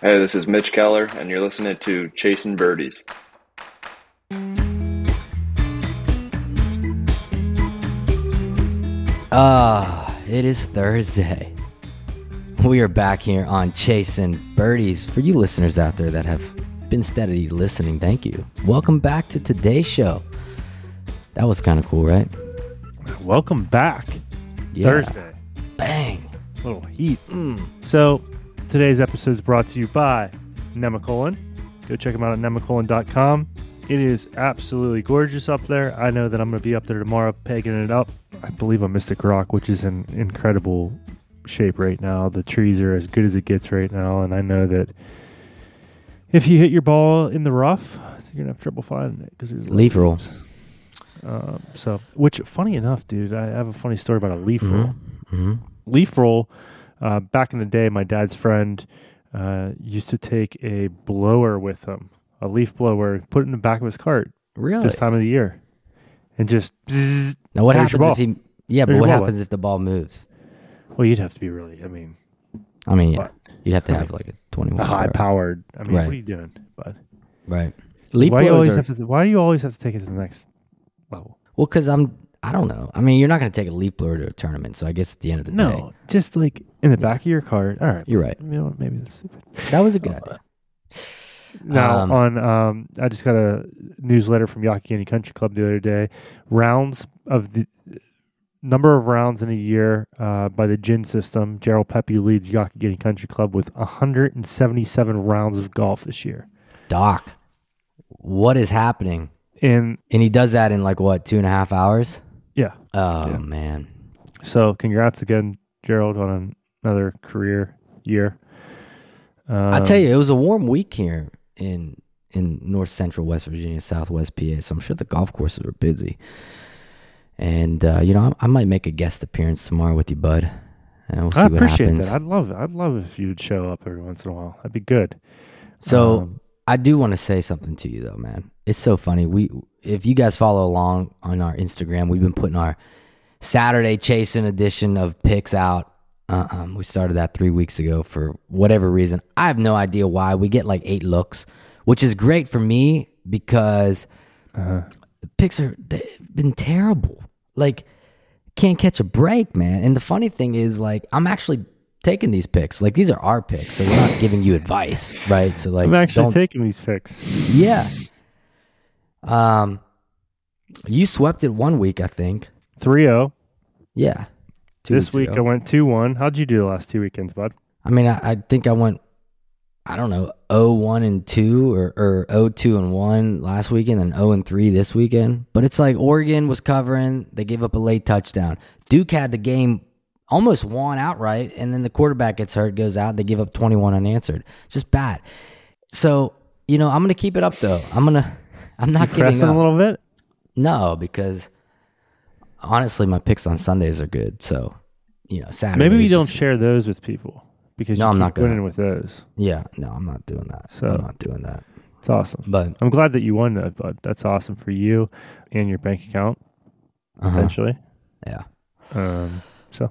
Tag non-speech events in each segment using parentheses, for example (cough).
Hey, this is Mitch Keller, and you're listening to Chasing Birdies. Ah, it is Thursday. We are back here on Chasing Birdies. For you listeners out there that have been steady listening, thank you. Welcome back to today's show. That was kind of cool, right? Welcome back. Yeah. Thursday. Bang. little heat. Mm. So, today's episode is brought to you by Nemacolin. Go check them out at nemacolin.com. It is absolutely gorgeous up there. I know that I'm going to be up there tomorrow pegging it up. I believe on Mystic Rock, which is in incredible shape right now. The trees are as good as it gets right now. And I know that if you hit your ball in the rough, you're going to have trouble finding it because there's Leaf rolls. Um, so, which, funny enough, dude, I have a funny story about a leaf roll hmm leaf roll. Uh, back in the day, my dad's friend uh, used to take a blower with him, a leaf blower, put it in the back of his cart Really? this time of the year, and just. bzzz. now, what happens if he. Yeah, but what happens if the ball moves? Well, you'd have to be really. I mean, I mean, yeah, you'd have to have like a 21 a high horsepower. powered. I mean, Right. what are you doing? But Right. Leaf why do you always are, have to? Why do you always have to take it to the next level? well, because I'm. I don't know. I mean, you're not going to take a leaf blower to a tournament, so I guess at the end of the day, No, just like in the back of your cart. All right, you're right. you know, what, maybe that's stupid. That was a good (laughs) idea. Now Um, on, um, I just got a newsletter from Yakini Country Club the other day. Rounds of the number of rounds in a year uh, by the GHIN system. Gerald Pepe leads Yakini Country Club with 177 rounds of golf this year. Doc, what is happening? And And he does that in like what two and a half hours? yeah, Oh Yeah. man, so congrats again, Gerald, on another career year. Um, I tell you, it was a warm week here in in North Central West Virginia, Southwest PA. So I'm sure the golf courses were busy. And uh, you know, I, I might make a guest appearance tomorrow with you, bud. And we'll see I what appreciate happens. that. I'd love it. I'd love if you'd show up every once in a while. That'd be good. So Um, I do want to say something to you though, man. It's so funny. We if you guys follow along on our Instagram, we've been putting our Saturday chasing edition of picks out. Uh, um, we started that three weeks ago for whatever reason. I have no idea why. We get like eight looks, which is great for me because uh, the picks are they've been terrible. Like can't catch a break, man. And the funny thing is, like, I'm actually taking these picks. Like these are our picks, so we're not giving you advice, right? So like, I'm actually taking these picks. yeah. Um, you swept it one week, I think. 3 0. Yeah. Two This week ago. I went 2 1. How'd you do the last two weekends, bud? I mean, I, I think I went. I don't know, 0 1 and 2 or, or 0 2 and 1 last weekend and 0 and 3 this weekend. But it's like Oregon was covering. They gave up a late touchdown. Duke had the game almost won outright. And then the quarterback gets hurt, goes out. They give up 21 unanswered. Just bad. So, you know, I'm going to keep it up, though. I'm going to. I'm not giving up. a little bit? No, because honestly, my picks on Sundays are good. So, you know, Saturday. Maybe we don't share those with people because No, I'm not winning with those. Yeah, no, I'm not doing that. So- I'm not doing that. It's awesome. But I'm glad that you won that, bud. That's awesome for you and your bank account, uh potentially. yeah. Um, so,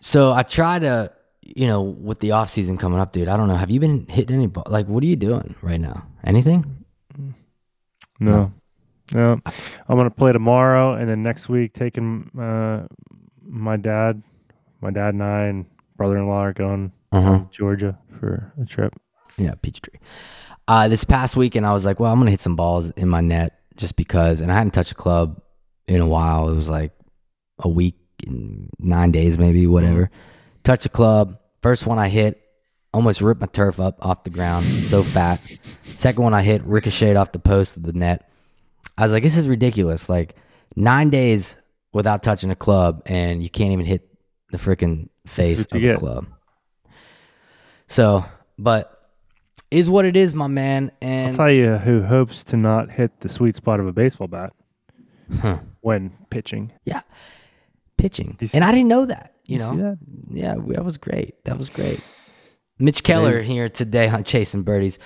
So I try to, you know, with the off season coming up, dude. I don't know. Have you been hitting any? Like, what are you doing right now? Anything? no. No. I'm going to play tomorrow and then next week taking uh, my dad, my dad and I and brother in law are going Uh huh. to Georgia for a trip. Yeah, Peachtree. Uh, this past weekend, I was like, well, I'm gonna hit some balls in my net just because, and I hadn't touched a club in a while. It was like a week and nine days, maybe whatever. Touch a club. First one I hit, almost ripped my turf up off the ground. So fat. Second one I hit, ricocheted off the post of the net. I was like, this is ridiculous. Like nine days without touching a club, and you can't even hit the freaking face of a club. So, but is what it is, my man. And I'll tell you who hopes to not hit the sweet spot of a baseball bat Huh. when pitching. yeah, pitching. And I didn't know that. You You know, that? yeah, that was great. That was great. Mitch Keller here today on Chasing Birdies.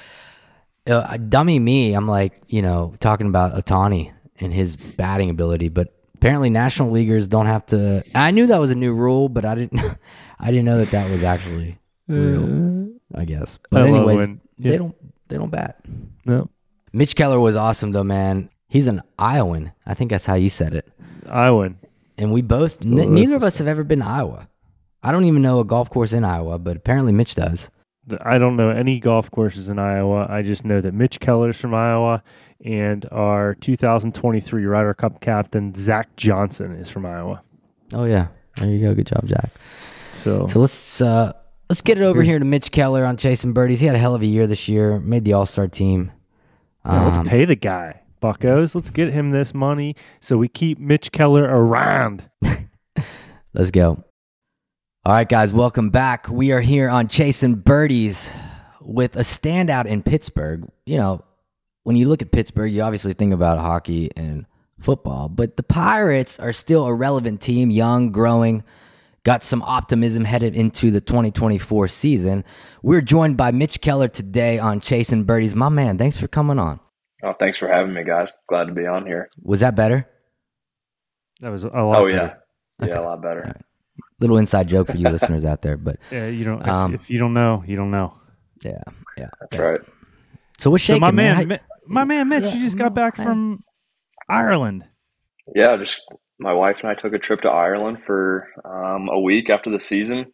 Uh, dummy me, I'm like, you know, talking about Ohtani and his batting ability, but apparently national leaguers don't have to. I knew that was a new rule, but I didn't. (laughs) I didn't know that that was actually real. Uh, I guess. But I anyways, when- yeah. they don't they don't bat. No, Mitch Keller was awesome though, man. He's an Iowan. I think that's how you said it. Iowan. And we both n- neither of us have ever been to Iowa. I don't even know a golf course in Iowa, but apparently Mitch does. I don't know any golf courses in Iowa. I just know that Mitch Keller's from Iowa, and our 2023 Ryder Cup captain Zach Johnson is from Iowa. Oh yeah. There you go. Good job, Jack. So, So let's uh let's get it over here to Mitch Keller on chasing birdies. He had a hell of a year this year. Made the All Star team. yeah, let's Um, pay the guy, Buccos. Let's get him this money so we keep Mitch Keller around. (laughs) Let's go. All right, guys, welcome back. We are here on Chasing Birdies with a standout in Pittsburgh. You know, when you look at Pittsburgh, you obviously think about hockey and football, but the Pirates are still a relevant team, young, growing, got some optimism headed into the 2024 season. We're joined by Mitch Keller today on Chasing Birdies. My man, thanks for coming on. Oh, thanks for having me, guys. Glad to be on here. Was that better? That was a lot. Oh better. yeah, Okay. yeah, a lot better. Little inside joke for you listeners out there, but (laughs) Yeah, you don't. If, Um, if you don't know, you don't know. yeah, yeah. That's right. So what's So shaking, my man, How- Mi- my man Mitch, Yeah, you just got back I- from Ireland. Yeah, just my wife and I took a trip to Ireland for um, a week after the season.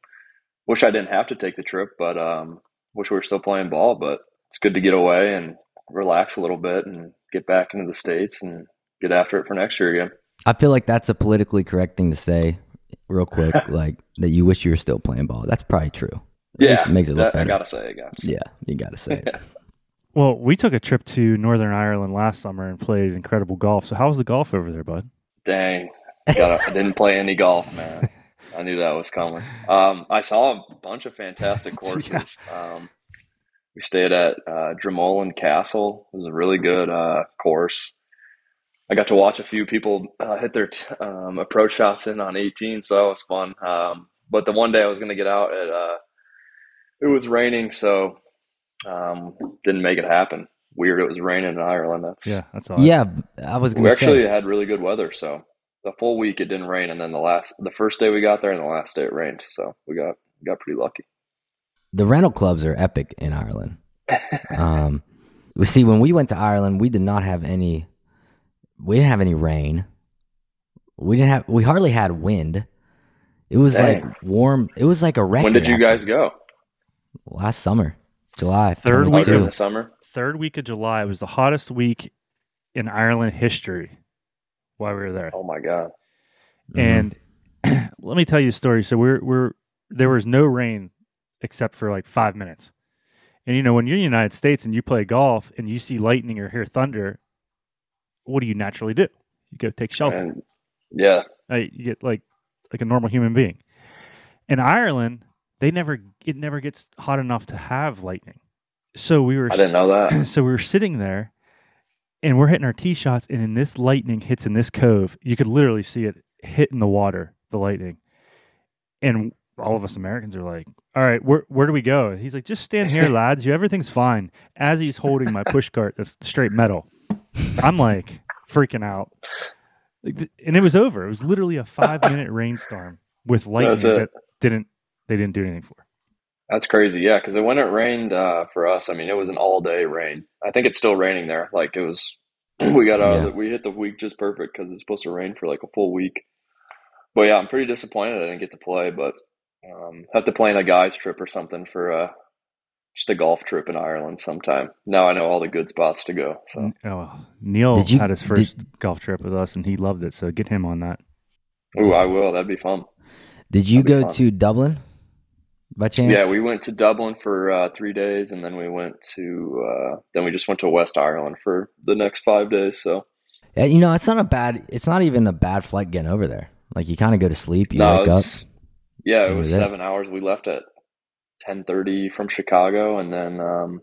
Wish I didn't have to take the trip, but um, wish we were still playing ball. But it's good to get away and relax a little bit and get back into the states and get after it for next year again. I feel like that's a politically correct thing to say, real quick. (laughs) like that you wish you were still playing ball. That's probably true. At Yeah, least it makes it look that- I gotta say, I gotta say. yeah, you got to say it. (laughs) Well, we took a trip to Northern Ireland last summer and played incredible golf. So how was the golf over there, bud? Dang, gotta, I didn't play any golf, man. (laughs) I knew that was coming. Um, I saw a bunch of fantastic courses. Um, we stayed at uh, Dromoland Castle. It was a really good uh, course. I got to watch a few people uh, hit their t- um, approach shots in on 18, so that was fun. Um, but the one day I was going to get out, it, uh, it was raining, so um, didn't make it happen. Weird, it was raining in Ireland. That's Yeah, that's all. Yeah, I was we going to actually say. had really good weather, so the full week it didn't rain, and then the last, the first day we got there, and the last day it rained. So we got we got pretty lucky. The rental clubs are epic in Ireland. um, we (laughs) see when we went to Ireland, we did not have any. We didn't have any rain. We didn't have. We hardly had wind. It was Dang. like warm. It was like a record. when did you actually. guys go? Last summer, July Third week of 22. the summer. Third week of July was the hottest week in Ireland history while we were there. Oh my god! Mhm. And (clears throat) let me tell you a story. So we're we're there was no rain except for like five minutes. And you know, when you're in the United States and you play golf and you see lightning or hear thunder, what do you naturally do? You go take shelter. And yeah, Uh, you get like like a normal human being. In Ireland, they never it never gets hot enough to have lightning. So we were I didn't know that. (clears throat) so we were sitting there and we're hitting our tee shots and in this lightning hits in this cove you could literally see it hit in the water the lightning and all of us americans are like all right where, where do we go he's like just stand here (laughs) lads you everything's fine as he's holding my push cart that's straight metal i'm like freaking out and it was over it was literally a five minute (laughs) rainstorm with lightning That's it. that didn't they didn't do anything for That's crazy. Yeah, because when it rained uh, for us, I mean, it was an all day rain. I think it's still raining there. Like it was, (clears throat) we got out. Yeah. Of the, we hit the week just perfect because it's supposed to rain for like a full week. But yeah, I'm pretty disappointed I didn't get to play. But um, have to plan a guys trip or something for uh, just a golf trip in Ireland sometime. Now I know all the good spots to go. So oh, neil you- had his first golf trip with us and he loved it so get him on that ooh, I will. That'd be fun. Did you go fun. to Dublin by chance? Yeah, we went to Dublin for uh, three days, and then we went to uh, then we just went to West Ireland for the next five days. So Yeah, you know, it's not a bad. It's not even a bad flight getting over there. Like you kind of go to sleep, you no, wake it up. yeah, it and was you're there. seven hours. We left at ten thirty from Chicago, and then um,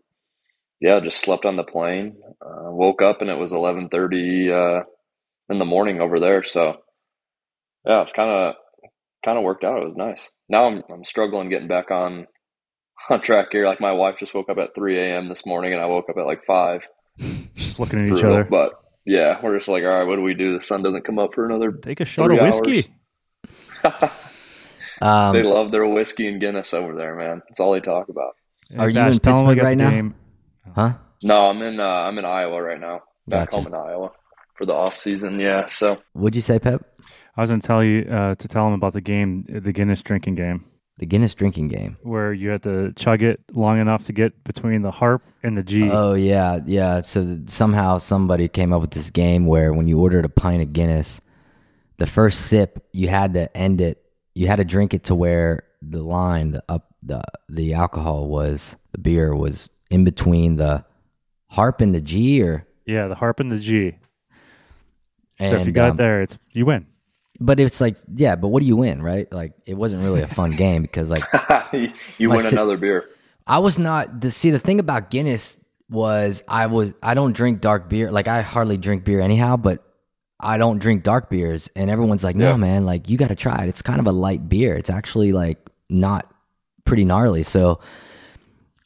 yeah, just slept on the plane. Uh, woke up and it was eleven thirty uh, in the morning over there. So yeah, it's kind of kind of worked out. It was nice. Now I'm I'm struggling getting back on on track here. Like my wife just woke up at three a.m. this morning, and I woke up at like five. just looking at each other But yeah, we're just like, all right, what do we do? The sun doesn't come up for another. Take a shot of whiskey. (laughs) Um, they love their whiskey and Guinness over there, man. That's all they talk about. Are you Bash, in tell 'em we Pittsburgh right the now? game. Huh? No, I'm in uh, I'm in Iowa right now. Back Gotcha. home in Iowa for the off season. Yeah. So What'd you say, Pep? I was going to tell you uh, to tell him about the game, the Guinness drinking game, The Guinness drinking game. where you had to chug it long enough to get between the harp and the G. Oh yeah, yeah. So th- somehow somebody came up with this game where when you ordered a pint of Guinness, the first sip you had to end it. You had to drink it to where the line, the up, the the alcohol was the beer was in between the harp and the G, or yeah, the harp and the G. so if you got um, there, it's you win. But it's like, yeah, but what do you win, right? Like, it wasn't really a fun game because, like, (laughs) you My win si- another beer. I was not to see the thing about Guinness was I was I don't drink dark beer like I hardly drink beer anyhow but I don't drink dark beers and everyone's like no Yeah. man like you got to try it. It's kind of a light beer. It's actually like not pretty gnarly. So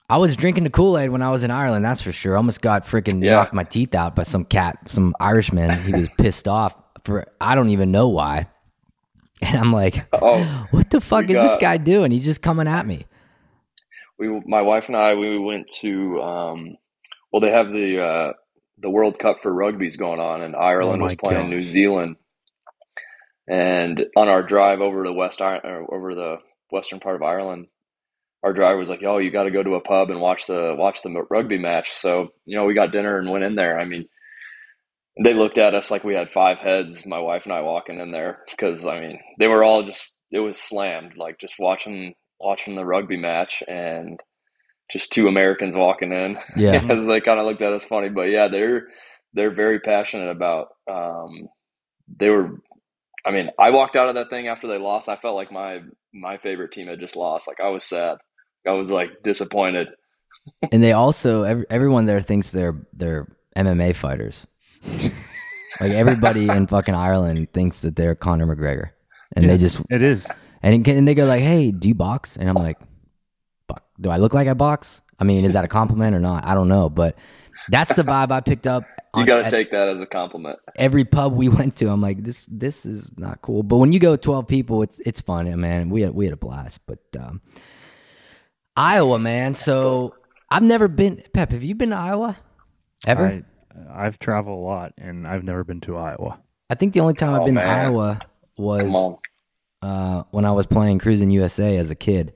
I was drinking the Kool-Aid when I was in Ireland that's for sure. Almost got freaking Yeah. knocked my teeth out by some cat some Irishman. He was pissed off for I don't even know why. (laughs) And I'm like Oh, (laughs) what the fuck is this guy doing? He's just coming at me. We my wife and I we went to um, well they have the uh, the World Cup for rugby's going on and Ireland Oh was playing New. Zealand. And on our drive over to West Ireland, or over the western part of Ireland our driver was like oh you got to go to a pub and watch the watch the rugby match. So you know we got dinner and went in there. I mean they looked at us like we had five heads my wife and I walking in there because I mean they were all just it was slammed like just watching watching the rugby match. And just two Americans walking in yeah as they kind of looked at us funny. But yeah, they're they're very passionate about. Um, they were. I mean, I walked out of that thing after they lost. I felt like my my favorite team had just lost. Like I was sad. I was like disappointed. (laughs) and they also every, everyone there thinks they're they're MMA fighters. (laughs) like everybody in fucking Ireland thinks that they're Conor McGregor, and Yeah. they just It is. and, and they go like, "Hey, do you box?" And I'm like, "Fuck, do I look like I box? I mean, is that a compliment or not? I don't know, but that's the vibe I picked up. (laughs) You got to take that as a compliment. every pub we (laughs) went to. I'm like, this this is not cool. But when you go 12 people, it's it's fun, man. We had we had a blast. But um, Iowa, man. So I've never been. Pep, have you been to Iowa? Ever? I, I've traveled a lot, and I've never been to Iowa. I think the only time I've Oh, been to. Iowa was uh, when I was playing Cruis'n USA as a kid.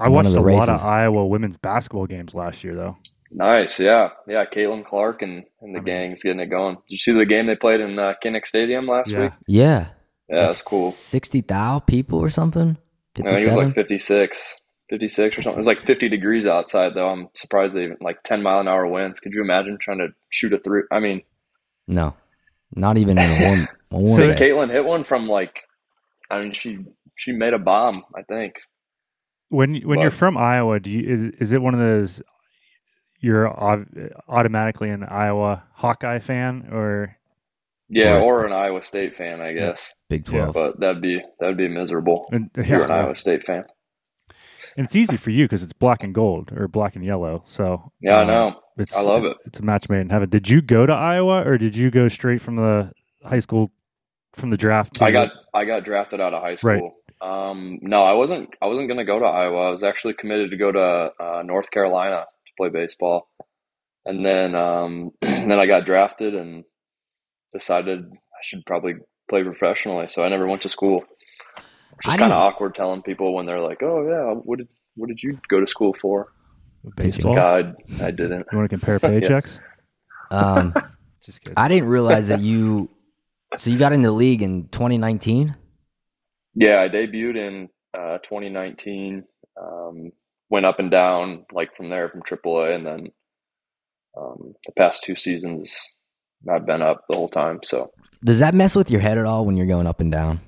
I watched the a lot of. Iowa women's basketball games last year, though. Nice, yeah, yeah. Caitlin Clark and, and the I mean- gang's getting it going. Did you see the game they played in uh, Kinnick Stadium last Yeah. week? Yeah, Yeah, that's cool. Sixty thousand people or something. I think it was like Fifty-seven. 56, 56 or something. It was like 50 degrees outside, though. I'm surprised they even like 10 mile an hour winds. Could you imagine trying to shoot a three? I mean, No, not even in a warm. A warm So day. Caitlin hit one from like, I mean, she she made a bomb. I think. When when you're from Iowa, do you is is it one of those you're au- automatically an Iowa Hawkeye fan, or Yeah, course. or an Iowa State fan, I guess. Big Yeah. Twelve. But that'd be that'd be miserable and, if you're an Iowa State fan. and it's easy for you because it's black and gold or black and yellow. So Yeah, I um, know. It's, I love it. It's a match made in heaven. Did you go to Iowa, or did you go straight from the high school from the draft? To I got I got drafted out of high school. Right. School. Um, no, I wasn't. I wasn't going to go to Iowa. I was actually committed to go to uh, North Carolina to play baseball, and then um, (clears throat) then I got drafted and decided I should probably play professionally. So I never went to school. Which is kind of awkward telling people when they're like, "Oh yeah, what did what did you go to school for?" baseball. God, I didn't. You want to compare (laughs) paychecks? Um, (laughs) Just kidding. I didn't realize that you. So you got in the league in 2019. Yeah, I debuted in uh, 2019. Um, went up and down like from there from AAA, and then um, the past two seasons I've been up the whole time. So, Does that mess with your head at all when you're going up and down?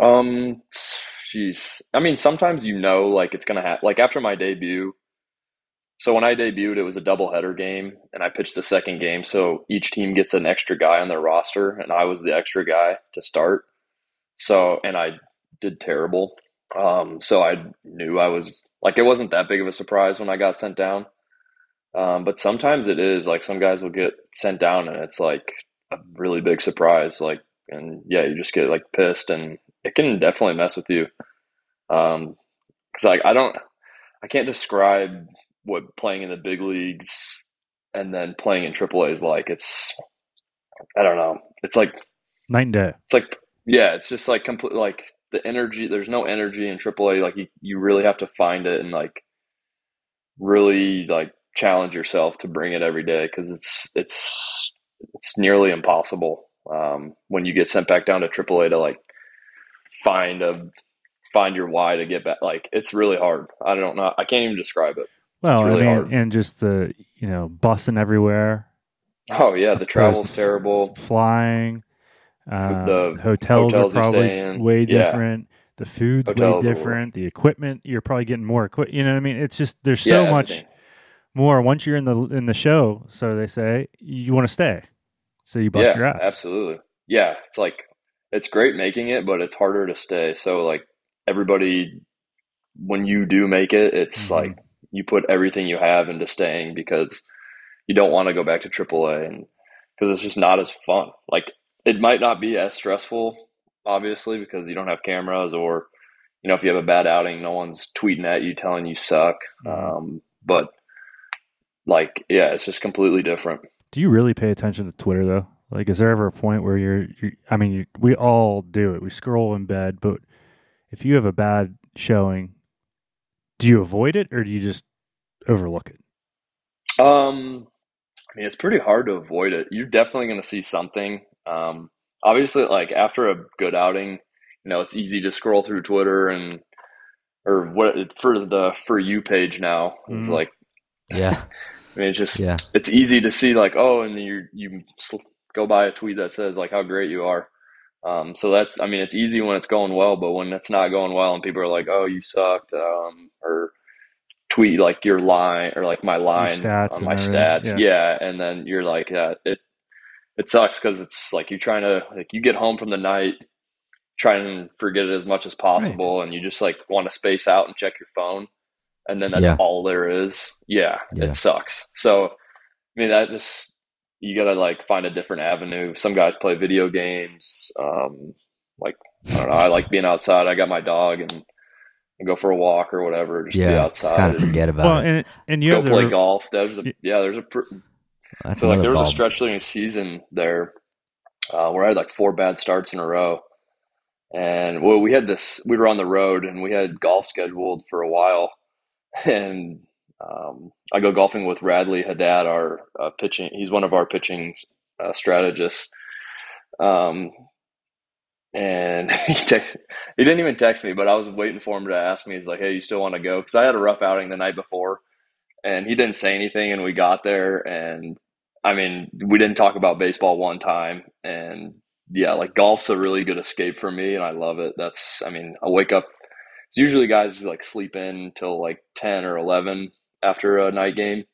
um, jeez, I mean, sometimes you know, like it's gonna happen. Like after my debut, so when I debuted, it was a doubleheader game, and I pitched the second game. So each team gets an extra guy on their roster, and I was the extra guy to start. So, and I did terrible. Um, so I knew I was like, it wasn't that big of a surprise when I got sent down. Um, but sometimes it is like some guys will get sent down, and it's like a really big surprise. Like, and yeah, you just get like pissed, and it can definitely mess with you. Um, because like I don't. I can't describe what playing in the big leagues and then playing in AAA is like. It's I don't know. It's like night and day. It's like yeah, it's just like complete like the energy. There's no energy in AAA. Like you, you really have to find it and like really like challenge yourself to bring it every day because it's it's it's nearly impossible um, when you get sent back down to AAA to like find a find your why to get back. Like it's really hard. I don't know. I can't even describe it. Well, really I mean, hard. and just the you know bussing everywhere, Oh yeah, the travel's terrible. flying. Uh, The hotels, hotels are probably way yeah. different. The food's Hotels way different. The equipment, you're probably getting more equipment. You know what I mean? It's just there's so Yeah, much everything. more. Once you're in the in the show, so they say you want to stay, so you bust yeah, your ass. absolutely. Yeah, it's like it's great making it, but it's harder to stay. So like everybody, when you do make it, it's Mhm. like you put everything you have into staying because you don't want to go back to AAA and because it's just not as fun. Like it might not be as stressful, obviously, because you don't have cameras or you know if you have a bad outing, no one's tweeting at you telling you suck. Mhm. Um, but like yeah, it's just completely different. Do you really pay attention to Twitter though? Like, is there ever a point where you're, you I mean, you, we all do it. We scroll in bed, but if you have a bad showing, do you avoid it or do you just overlook it? Um, I mean, it's pretty hard to avoid it. You're definitely going to see something. Um, obviously, like after a good outing, you know, it's easy to scroll through Twitter and or what for the for you page now is Mhm. like. Yeah. (laughs) I mean, it's just Yeah. it's easy to see like oh, and you you go by a tweet that says like how great you are. Um, so that's I mean, it's easy when it's going well, but when it's not going well and people are like, oh, you sucked, um, or tweet like your line or like my line stats on my stats, yeah. yeah. and then you're like, yeah, it it sucks because it's like you're trying to like you get home from the night trying to forget it as much as possible and you just like want to space out and check your phone and then that's Yeah. all there is yeah, Yeah. it sucks so i mean that just you gotta like find a different avenue some guys play video games um like i don't know i like being outside i got my dog and I go for a walk or whatever just be Yeah. Just outside kind of forget about Well, it. and and you go have the play golf there's a yeah there's a pr- That's so like there was ball. a stretch during the season there uh, where I had like four bad starts in a row, and well, we had this. We were on the road and we had golf scheduled for a while, (laughs) and um, I go golfing with Radley Haddad, our uh, pitching. He's one of our pitching uh, strategists. Um, and (laughs) he text, he didn't even text me, but I was waiting for him to ask me. He's like, "Hey, you still want to go?" Because I had a rough outing the night before, and he didn't say anything. And we got there, and I mean, we didn't talk about baseball one time, and yeah, like golf's a really good escape for me, and I love it. That's, I mean, I wake up. It's usually guys who like sleep in till like ten or eleven after a night game,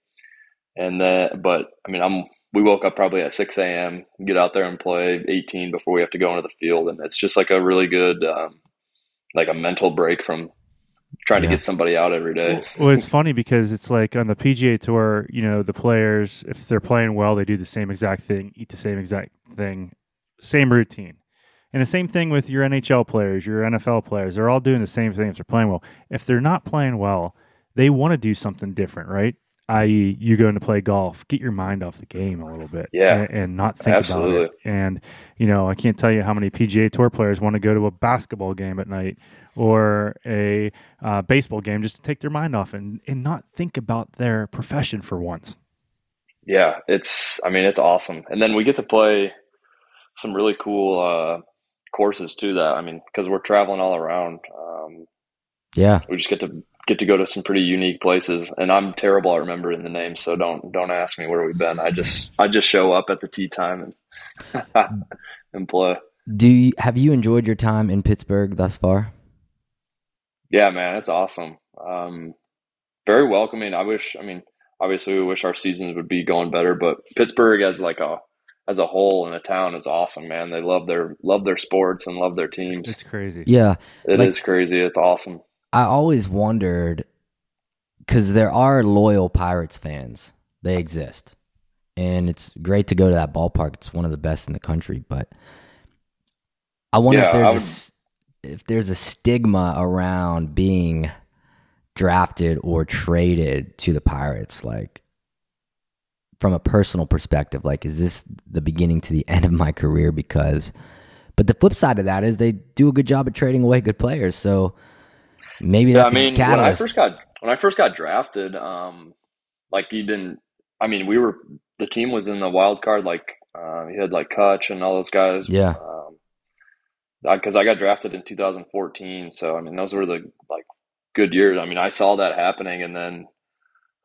and then, but I mean, I'm we woke up probably at six a.m. Get out there and play eighteen before we have to go into the field, and it's just like a really good, um, like a mental break from trying Yeah. to get somebody out every day. well, it's funny because it's like on the PGA Tour, you know, the players, if they're playing well, they do the same exact thing, eat the same exact thing, same routine. And the same thing with your NHL players, your NFL players. They're all doing the same thing if they're playing well. If they're not playing well, they want to do something different, right? I.e., you going to play golf, get your mind off the game a little bit, Yeah. and, and not think about it. And you know, I can't tell you how many PGA Tour players want to go to a basketball game at night or a uh, baseball game just to take their mind off and, and not think about their profession for once. Yeah, it's I mean it's awesome. And then we get to play some really cool uh courses too that I mean because we're traveling all around. Um Yeah. we just get to get to go to some pretty unique places and I'm terrible at remembering the names so don't don't ask me where we've been. I just I just show up at the tee time and (laughs) and play. Do you, have you enjoyed your time in Pittsburgh thus far? Yeah, man, it's awesome. Um, very welcoming. I wish, I mean, obviously, we wish our seasons would be going better, but Pittsburgh as like a as a whole in a town is awesome, man. They love their love their sports and love their teams. It's crazy. Yeah. It is like- crazy. It's awesome. I always wondered because there are loyal Pirates fans. They exist. And it's great to go to that ballpark. It's one of the best in the country. But I wonder Yeah, if there's a would- s if there's a stigma around being drafted or traded to the Pirates, like from a personal perspective, like is this the beginning to the (laughs) end of my career? Because, but the flip side of that is they do a good job at trading away good players. So maybe that's yeah, I mean, a catalyst. when I first got when I first got drafted, um, like you didn't. I mean, we were the team was in the wild card. Like uh, he had like Cutch and all those guys. Yeah. Because I got drafted in 2014, so I mean those were the like good years. I mean, I saw that happening, and then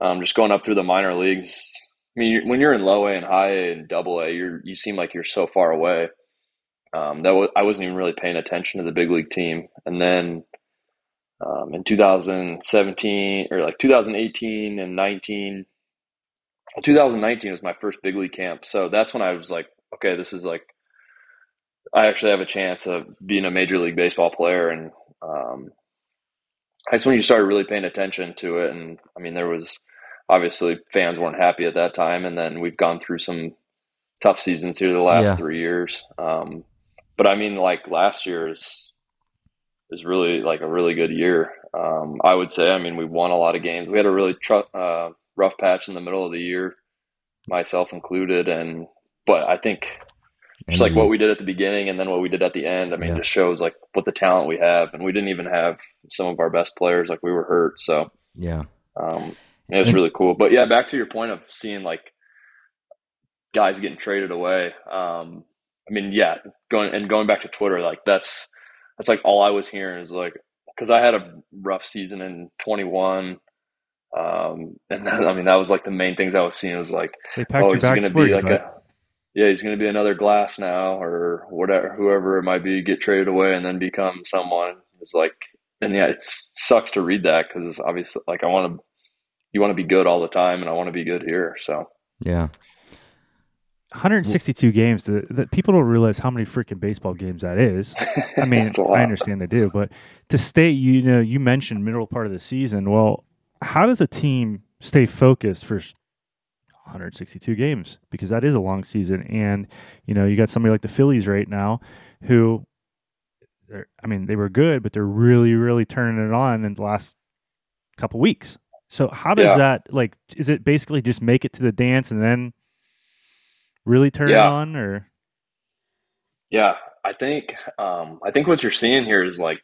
um, just going up through the minor leagues. I mean, when you're in low A and high A and double A, you're you seem like you're so far away. Um, that was, I wasn't even really paying attention to the big league team, and then um, in 2017 or like 2018 and 19. 2019 was my first big league camp, so that's when I was like, okay, this is like, I actually have a chance of being a major league baseball player, and um, that's when you started really paying attention to it. And I mean, there was obviously fans weren't happy at that time, and then we've gone through some tough seasons here the last Yeah. three years. Um, but I mean, like last year is is really like a really good year. Um, I would say. I mean, we won a lot of games. We had a really tr- uh, rough patch in the middle of the year, myself included, and but I think just like what we did at the beginning and then what we did at the end. I mean, Yeah. just shows like what the talent we have, and we didn't even have some of our best players. Like we were hurt, so yeah, um, it was And- really cool. But yeah, back to your point of seeing like guys getting traded away. Um, I mean, yeah, going and going back to Twitter, like that's that's like all I was hearing is like because I had a rough season in 21. Um, and then, I mean, that was like the main things I was seeing was like, oh, he's going to be like a, yeah, he's going to be another Glasnow or whatever, whoever it might be, get traded away and then become someone. It's like, and yeah, it sucks to read that because obviously, like, I want to, you want to be good all the time, and I want to be good here. So yeah. 162 games. That that people don't realize how many freaking baseball games that is. I (laughs) mean, It's a lot. I understand they do, but to stay, you know, you mentioned middle part of the season. Well, how does a team stay focused for s- 162 games? Because that is a long season, and you know, you got somebody like the Phillies right now, who, I mean, they were good, but they're really, really turning it on in the last couple weeks. So how does Yeah. that like? Is it basically just make it to the dance and then really turn it on, or Yeah, I think um, I think what you're seeing here is like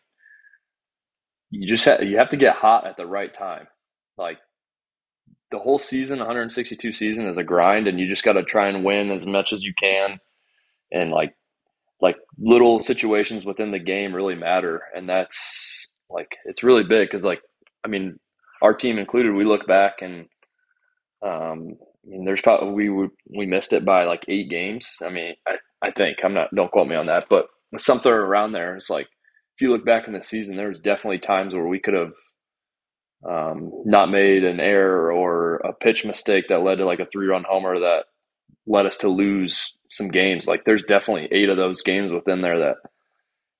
you just ha- you have to get hot at the right time. Like the whole season, 162 season is a grind, and you just got to try and win as much as you can. And like like little situations within the game really matter, and that's like it's really big because like I mean our team included, we look back and um, I mean, there's probably we we missed it by like eight games. I mean, I, I think I'm not. Don't quote me on that, but something around there. It's like if you look back in the season, there was definitely times where we could have um, not made an error or a pitch mistake that led to like a three run homer that led us to lose some games. Like there's definitely eight of those games within there that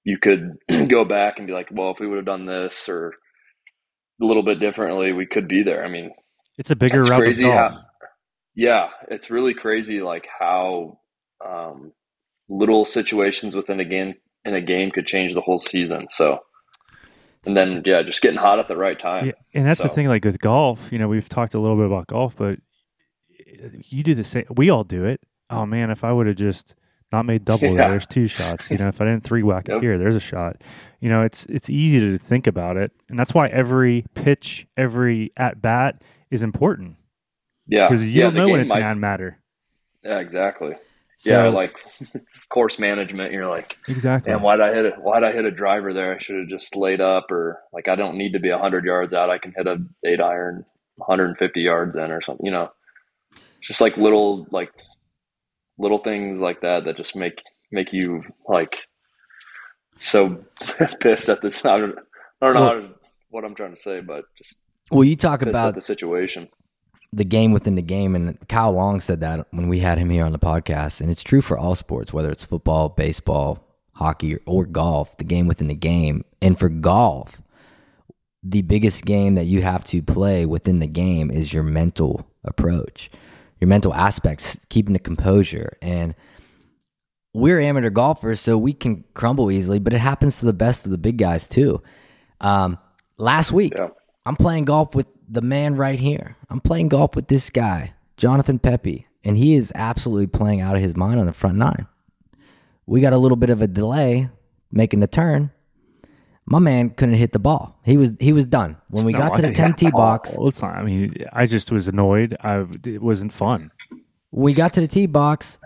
you could (clears throat) go back and be like, well, if we would have done this or a little bit differently, we could be there. I mean, it's a bigger crazy how- yeah, it's really crazy like how um, little situations within a game in a game could change the whole season. So, and then yeah, just getting hot at the right time. Yeah, and that's the thing. Like with golf, you know, we've talked a little bit about golf, but you do the same. We all do it. Oh man, if I would have just not made double (laughs) there, Yeah. there's two shots. You know, if I didn't three whack it Yep. here, there's a shot. You know, it's it's easy to think about it, and that's why every pitch, every at bat is important Yeah, because you yeah, don't know when it's might- gonna matter. Yeah, exactly. So, yeah, like (laughs) course management. You're like, Exactly. And why'd I hit it? Why'd I hit a driver there? I should have just laid up, or like I don't need to be hundred yards out. I can hit a eight iron, 150 yards in, or something. You know, just like little like little things like that that just make make you like so (laughs) pissed at this. I don't, I don't know how what I'm trying to say, but just well, you talk about the situation. The game within the game, and Kyle Long said that when we had him here on the podcast, and it's true for all sports, whether it's football, baseball, hockey, or golf. The game within the game, and for golf, the biggest game that you have to play within the game is your mental approach, your mental aspects, keeping the composure, and we're amateur golfers, so we can crumble easily, but it happens to the best of the big guys too. Um, last week, Yeah. I'm playing golf with the man right here. I'm playing golf with this guy, Jonathan Pepe, and he is absolutely playing out of his mind on the front nine. We got a little bit of a delay making the turn. My man couldn't hit the ball. He was he was done when we No, got to the think- 10 tee box. Well, it's not. I mean, I just was annoyed. I it wasn't fun. We got to the tee box,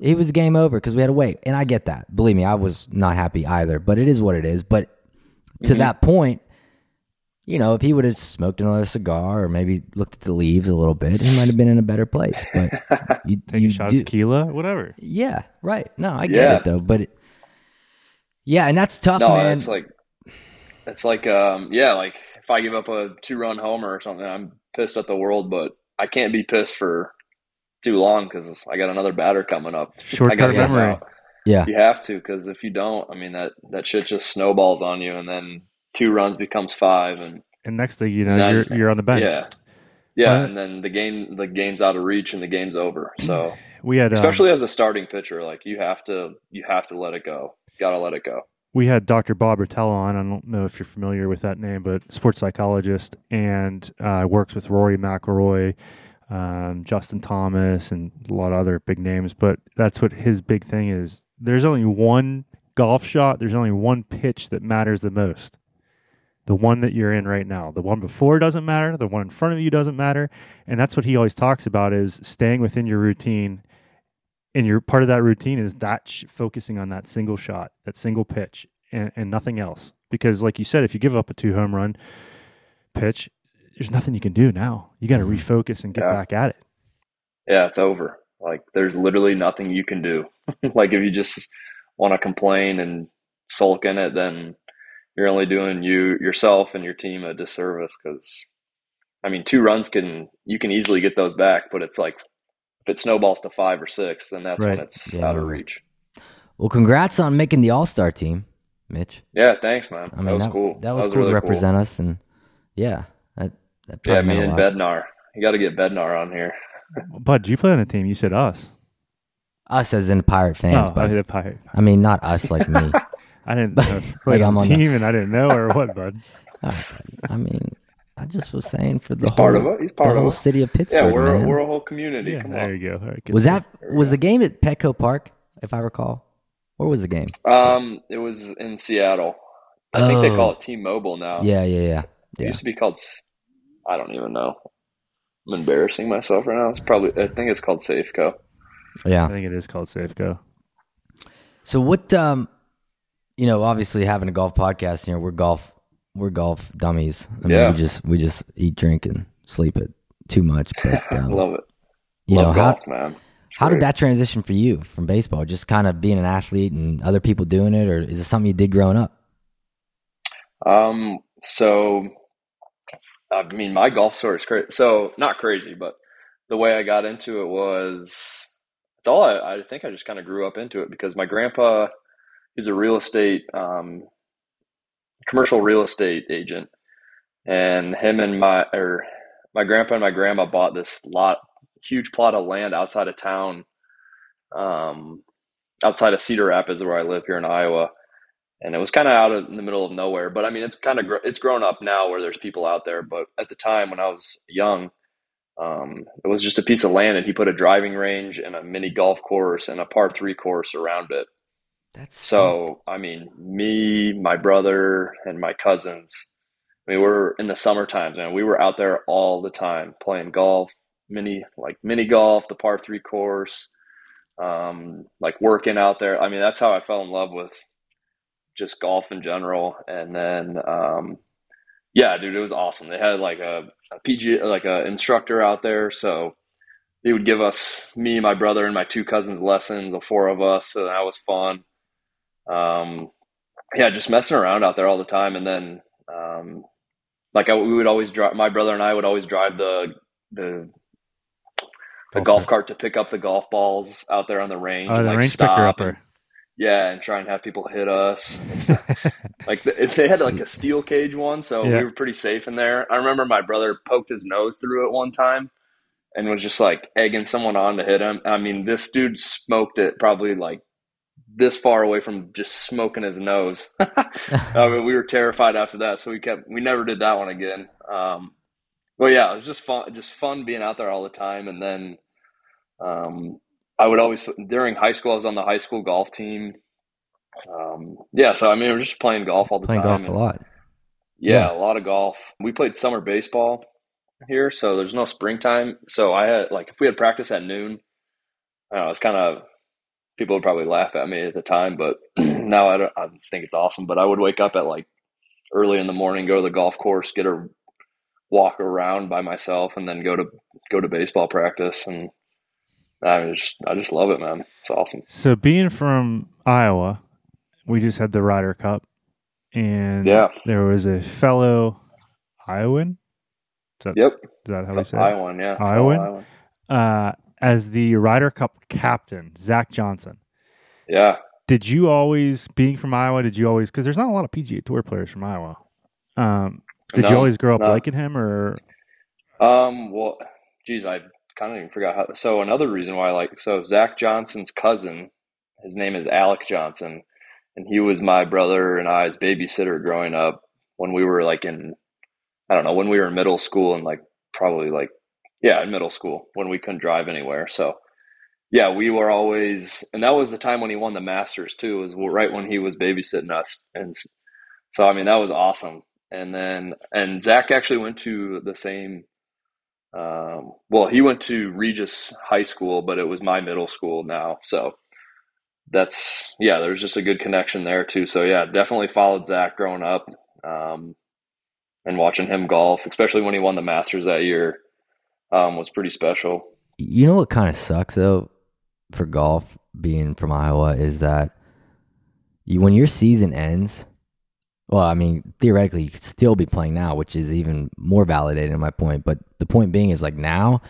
it was game over because we had to wait. And I get that. Believe me, I was not happy either. But it is what it is. But to Mm-hmm. that point, you know, if he would have smoked another cigar or maybe looked at the leaves a little bit, he might have been in a better place. But (laughs) you, Take you a shot do- of tequila, whatever. yeah, right. No, I get Yeah. it though. But it, yeah, and that's tough, No, man. it's like it's like um yeah, like if I give up a two run homer or something, I'm pissed at the world, but I can't be pissed for too long because I got another batter coming up. Short got to term memory. yeah, You have to because if you don't, I mean that that shit just snowballs on you, and then two runs becomes five, and And next thing you know, you're you- you're on the bench. yeah, yeah, Right. and then the game the game's out of reach and the game's over. So We had um, especially as a starting pitcher, like you have to you have to let it go. Got to let it go. we had Dr. Bob Rotella on. I don't know if you're familiar with that name, but sports psychologist and uh, works with Rory McIlroy, um, Justin Thomas, and a lot of other big names. But that's what his big thing is. There's only one golf shot. There's only one pitch that matters the most. The one that you're in right now. The one before doesn't matter. The one in front of you doesn't matter. And that's what he always talks about is staying within your routine and your part of that routine is that sh- focusing on that single shot, that single pitch, and, and nothing else. Because, like you said, if you give up a two home run pitch, there's nothing you can do now. You got to mm-hmm. refocus and get Yeah. back at it. yeah, it's over. Like there's literally nothing you can do. (laughs) like if you just want to complain and sulk in it, then you're only doing you yourself and your team a disservice. Because I mean, two runs can you can easily get those back, but it's like if it snowballs to five or six, then that's when it's Yeah. out of reach. well, congrats on making the All Star team, Mitch. Yeah, thanks, man. I mean, that was that, cool. That was, cool really to represent us, and yeah, that, that Yeah, probably me and. Bednar. You got to get Bednar on here. (laughs) Bud, did you play on a team? You said us. Us as in Pirate fans, oh, but I, pirate. I mean, not us like me. (laughs) I didn't (laughs) know. Like like I'm on on the the- team and I didn't know or what, Bud. (laughs) Oh, I mean, I just was saying for the He's whole, part of it. He's the part of whole it. city of Pittsburgh. Yeah, we're man. we're a whole community. Yeah, Come there on. you go. All right, good was stuff. that was the game at Petco Park, if I recall? Where was the game? Um, it was in Seattle. I think they Oh. call it T-Mobile now. Yeah, yeah, yeah. It Yeah. used to be called. I don't even know. I'm embarrassing myself right now. It's probably. I think it's called Safeco. Yeah, I think it is called Safeco. So what um you know, obviously having a golf podcast you know, we're golf we're golf dummies. I mean Yeah. we just we just eat, drink and sleep it too much. But (laughs) I um, love it. you love know, how golf, man. how did that transition for you from baseball? Just kind of being an athlete and other people doing it, or is it something you did growing up? Um. So, I mean, my golf story is crazy. So, not crazy, but the way I got into it was it's all I, I think I just kind of grew up into it because my grandpa he's a real estate um, commercial real estate agent. And him and my or my grandpa and my grandma bought this lot huge plot of land outside of town um, outside of Cedar Rapids where I live here in Iowa. And it was kind of out in the middle of nowhere but I mean it's kind of gr- it's grown up now where there's people out there. But at the time when I was young um, it was just a piece of land and he put a driving range and a mini golf course and a par 3 course around it That's so, I mean, me, my brother, and my cousins, we were in the summer times, and we were out there all the time playing golf, mini like mini golf, the par three course, um, like working out there. I mean, that's how I fell in love with just golf in general. And then, um, yeah, dude, it was awesome. They had like a, a PG, like a instructor out there, so he would give us me, my brother, and my two cousins lessons, the four of us. So that was fun um, yeah, just messing around out there all the time. And then, um, like I, we would always drive, my brother and I would always drive the, the, the Golf golf cart. to pick up the golf balls out there on the range Oh, and the like range stop picker upper. yeah, and try and have people hit us. (laughs) Like the, they had like a steel cage one, so Yeah. we were pretty safe in there. I remember my brother poked his nose through it one time and was just like egging someone on to hit him. I mean, this dude smoked it probably like this far away from just smoking his nose. (laughs) I mean, we were terrified after that, so we kept we never did that one again. Um, but yeah, it was just fun, just fun being out there all the time. And then um, I would always during high school, I was on the high school golf team. Um, yeah, so I mean, we are just playing golf all the time. Playing time. golf a lot. yeah, Yeah. a lot of golf. We played summer baseball here, so there's no springtime. So I had like if we had practice at noon, I don't know, it's kind of people would probably laugh at me at the time, but (clears throat) now I, don't, I think it's awesome. But I would wake up at like early in the morning, go to the golf course, get a walk around by myself, and then go to go to baseball practice. And I just I just love it, man. It's awesome. So being from Iowa, we just had the Ryder Cup, and Yeah. there was a fellow Iowan. Is that, Yep, is that how we say it? Iowan, yeah, Iowan? Iowan. Uh, as the Ryder Cup captain, Zach Johnson. yeah. Did you always, being from Iowa, did you always, because there's not a lot of PGA Tour players from Iowa. Um, did you always grow up no. liking him, or Um, well, geez, I kind of even forgot how. So another reason why I like so Zach Johnson's cousin, his name is Alec Johnson, and he was my brother and I's babysitter growing up when we were like in, I don't know, when we were in middle school and like probably like yeah, in middle school when we couldn't drive anywhere. So yeah, we were always, and that was the time when he won the Masters too. Was right when he was babysitting us, and so I mean that was awesome. And then and Zach actually went to the same um, well, he went to Regis High School, but it was my middle school now. So that's, yeah, there's just a good connection there too. So yeah, definitely followed Zach growing up um, and watching him golf, especially when he won the Masters that year, um, was pretty special. You know what kind of sucks though for golf being from Iowa is that you when your season ends, well, I mean, theoretically you could still be playing now, which is even more validating my point, but the point being is like now,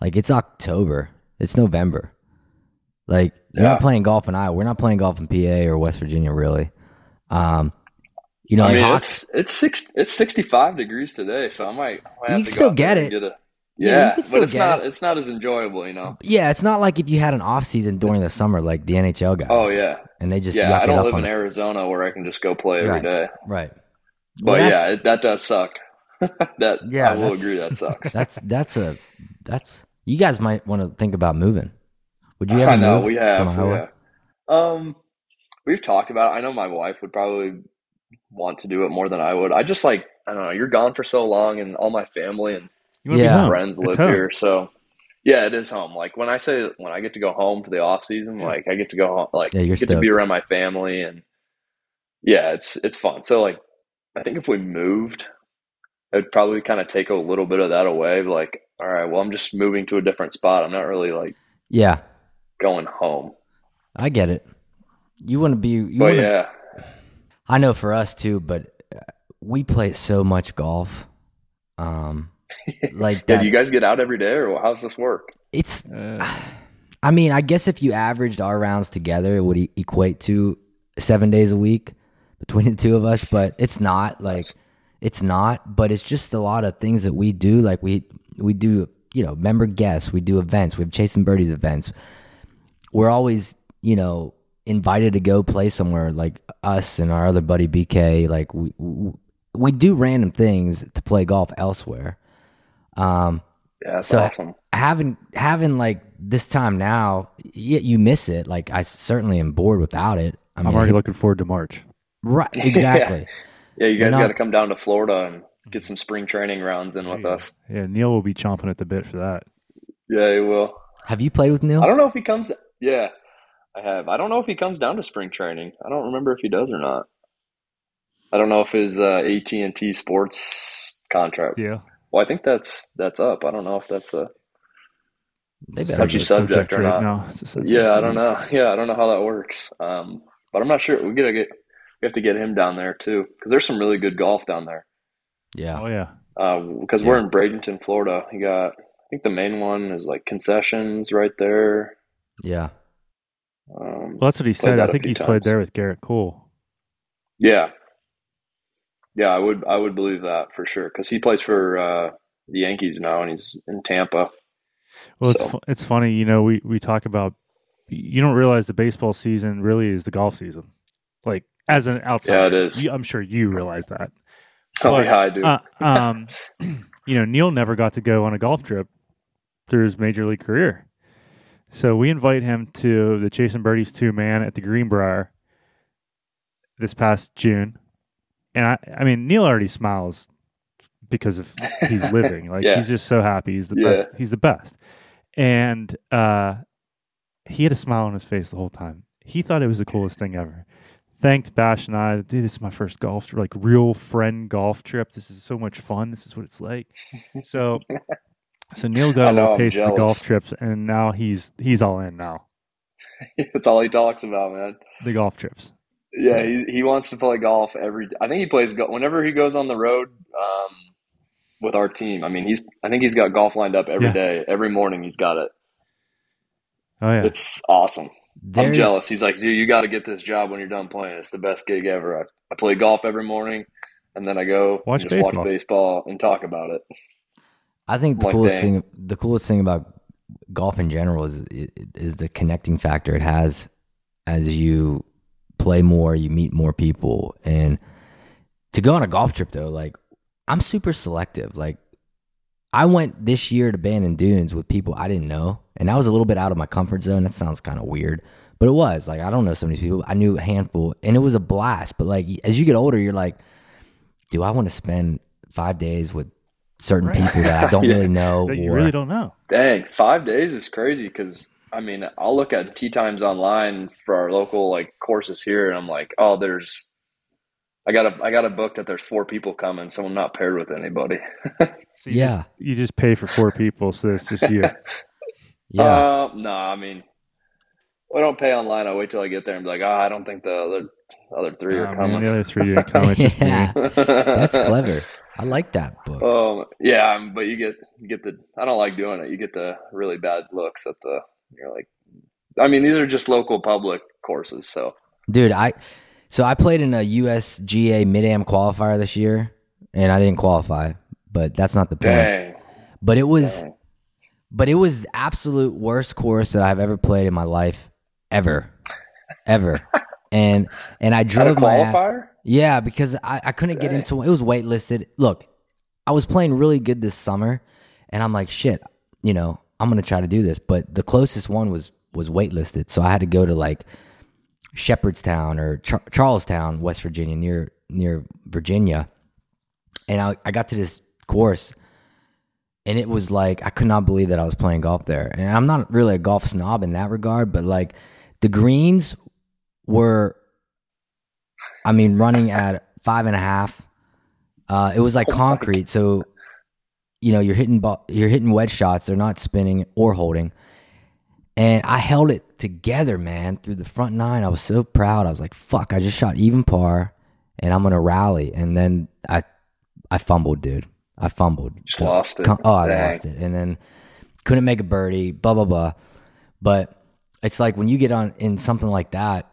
like it's October, it's November. Like you're Yeah. not playing golf in Iowa. We're not playing golf in PA or West Virginia really. Um you know, I mean, it's it's six it's sixty five degrees today, so I might, might have You to still go get it. Get a, Yeah, yeah, you can still but it's not it. it's not as enjoyable, you know. yeah, it's not like if you had an off season during the summer like the NHL guys. Oh yeah, And they just yeah. I don't live in it. Arizona where I can just go play every Right. day. Right. But Well, that- yeah, it, that does suck. (laughs) that Yeah, I will agree that sucks. (laughs) That's that's a that's you guys might want to think about moving. Would you ever I know we have, from we Iowa? have. Um, we've talked about. It. I know my wife would probably want to do it more than I would. I just like I don't know. You're gone for so long, and all my family and you want to Yeah. be home? friends live home. here, so yeah, it is home. Like when I say when I get to go home for the off season, Yeah. like I get to go home, like Yeah, you're get to be around my family, and yeah, it's it's fun. So like, I think if we moved, it'd probably kind of take a little bit of that away. Like, all right, well, I'm just moving to a different spot. I'm not really like Yeah, going home. I get it. You want to be. You But wanna, yeah, I know for us too, but uh, we play so much golf. Um, (laughs) like Yeah, do you guys get out every day, or how's this work? it's. Uh, I mean, I guess if you averaged our rounds together, it would e- equate to seven days a week between (laughs) the two of us. But it's not like it's not. But it's just a lot of things that we do. Like we we do, you know, member guests. We do events. We have chasing birdies events. We're always, you know, invited to go play somewhere. Like us and our other buddy BK. Like we we, we do random things to play golf elsewhere. Um, Yeah, that's So- awesome. having having like this time now, y- you miss it. Like I certainly am bored without it. I I'm already looking forward to March. right, (laughs) exactly. Yeah, you You're guys got to come down to Florida and get some spring training rounds in with Yeah. us. Yeah, Neil will be chomping at the bit for that. Yeah, he will. Have you played with Neil? I don't know if he comes. Yeah, I have. I don't know if he comes down to spring training. I don't remember if he does or not. I don't know if his uh, AT and T Sports contract. Yeah, Well, I think that's that's up. I don't know if that's a. It's a touchy be. subject or not. now. It's Yeah, I don't know. Yeah, I don't know how that works. Um, but I'm not sure. We gotta get. We have to get him down there too, because there's some really good golf down there. Yeah, Oh yeah, Because we're in Bradenton, Florida. You got. I think the main one is like concessions right there. yeah. Um, well that's what he said. I think few he's played there with Gerrit Cole. Yeah, yeah, I would I would believe that for sure because he plays for uh, the Yankees now and he's in Tampa. Well, it's So- fu- it's funny, you know. We we talk about you don't realize the baseball season really is the golf season. Like as an outsider, Yeah, it is. You, I'm sure you realize that. Oh But, yeah, I do. Uh, um, (clears throat) you know, Neil never got to go on a golf trip through his major league career. So we invite him to the Chasing Birdies two man at the Greenbrier this past June. And I, I mean, Neil already smiles because of he's (laughs) living. Like Yeah. he's just so happy. He's the Yeah. best. He's the best. And uh, he had a smile on his face the whole time. He thought it was the coolest thing ever. Thanked Bash and I, dude, this is my first golf trip, like real friend golf trip. This is so much fun. This is what it's like. So, (laughs) so Neil got a little taste of the golf trips, and now he's he's all in now. (laughs) That's all he talks about, man. The golf trips. Yeah, So- he he wants to play golf every. I think he plays golf whenever he goes on the road um, with our team. I mean, he's. I think he's got golf lined up every Yeah. day, every morning. He's got it. Oh yeah, It's awesome. I'm jealous. He's like, dude, you got to get this job when you're done playing. It's the best gig ever. I, I play golf every morning, and then I go Watch and just baseball. watch baseball and talk about it. I think the Like, coolest dang. thing, the coolest thing about golf in general is is the connecting factor it has as you play more, you meet more people, and to go on a golf trip though, like I'm super selective. Like I went this year to Bandon Dunes with people I didn't know, and I was a little bit out of my comfort zone. That sounds kind of weird, but it was like I don't know some of these people. I knew a handful, and it was a blast. But like as you get older, you're like, do I want to spend five days with certain Right. people that I (laughs) don't Yeah. really know? that you or- really don't know. Dang, five days is crazy because I mean, I'll look at tee times online for our local like courses here, and I'm like, oh, there's, I got a, I got a book that there's four people coming, so I'm not paired with anybody. (laughs) So you Yeah. just, you just pay for four people, so it's just you. (laughs) Yeah, Uh, no, I mean, I don't pay online. I wait till I get there and be like, oh, I don't think the other, other three Oh, are man, the other three didn't come. It's just me. Yeah. that's (laughs) clever. I like that book. Um, yeah, um, but you get you get the. I don't like doing it. You get the really bad looks at the. You're like, I mean, these are just local public courses, so Dude, I so I played in a USGA mid am qualifier this year and I didn't qualify, but that's not the point. dang. But it was dang. but it was the absolute worst course that I've ever played in my life ever. Ever. (laughs) and and I drove my ass. Yeah, because I, I couldn't get Dang. into it was waitlisted. Look, I was playing really good this summer and I'm like, shit, you know, I'm gonna try to do this. But the closest one was was waitlisted. So I had to go to like Shepherdstown or Char- Charlestown, West Virginia, near near Virginia. And I, I got to this course and it was like I could not believe that I was playing golf there. And I'm not really a golf snob in that regard, but like the greens were I mean, running at five and a half. Uh, it was like Oh concrete, so you know you're hitting ball, you're hitting wedge shots. They're not spinning or holding. And I held it together, man, through the front nine. I was so proud. I was like, "Fuck!" I just shot even par, and I'm gonna rally. And then I, I fumbled, dude. I fumbled. Just So- lost it. com- Oh, I Dang. lost it, and then couldn't make a birdie. Blah blah blah. But it's like when you get on in something like that,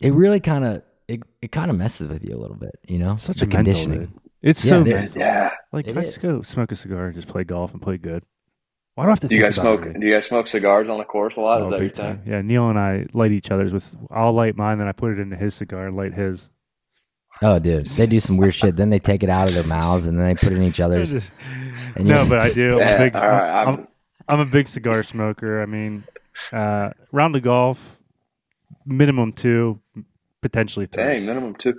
it really kind of it, it kind of messes with you a little bit, you know. Such the a mental, conditioning. dude. It's Yeah, so it is. mental. Yeah. Like, It can I just go smoke a cigar and just play golf and play good? Why do I have to Do you guys smoke? it? Do you guys smoke cigars on the course a lot? Is Oh, that your big time. Yeah, Neil and I light each other's with. I'll light mine, then I put it into his cigar and light his. Oh, dude, they do some weird shit. Then they take it out of their mouths and then they put it in each other's. (laughs) Just- no, but I do. I'm a big. all right, I'm, I'm- I'm a big cigar smoker. I mean, uh, round of golf, minimum two, potentially three. Dang, minimum two.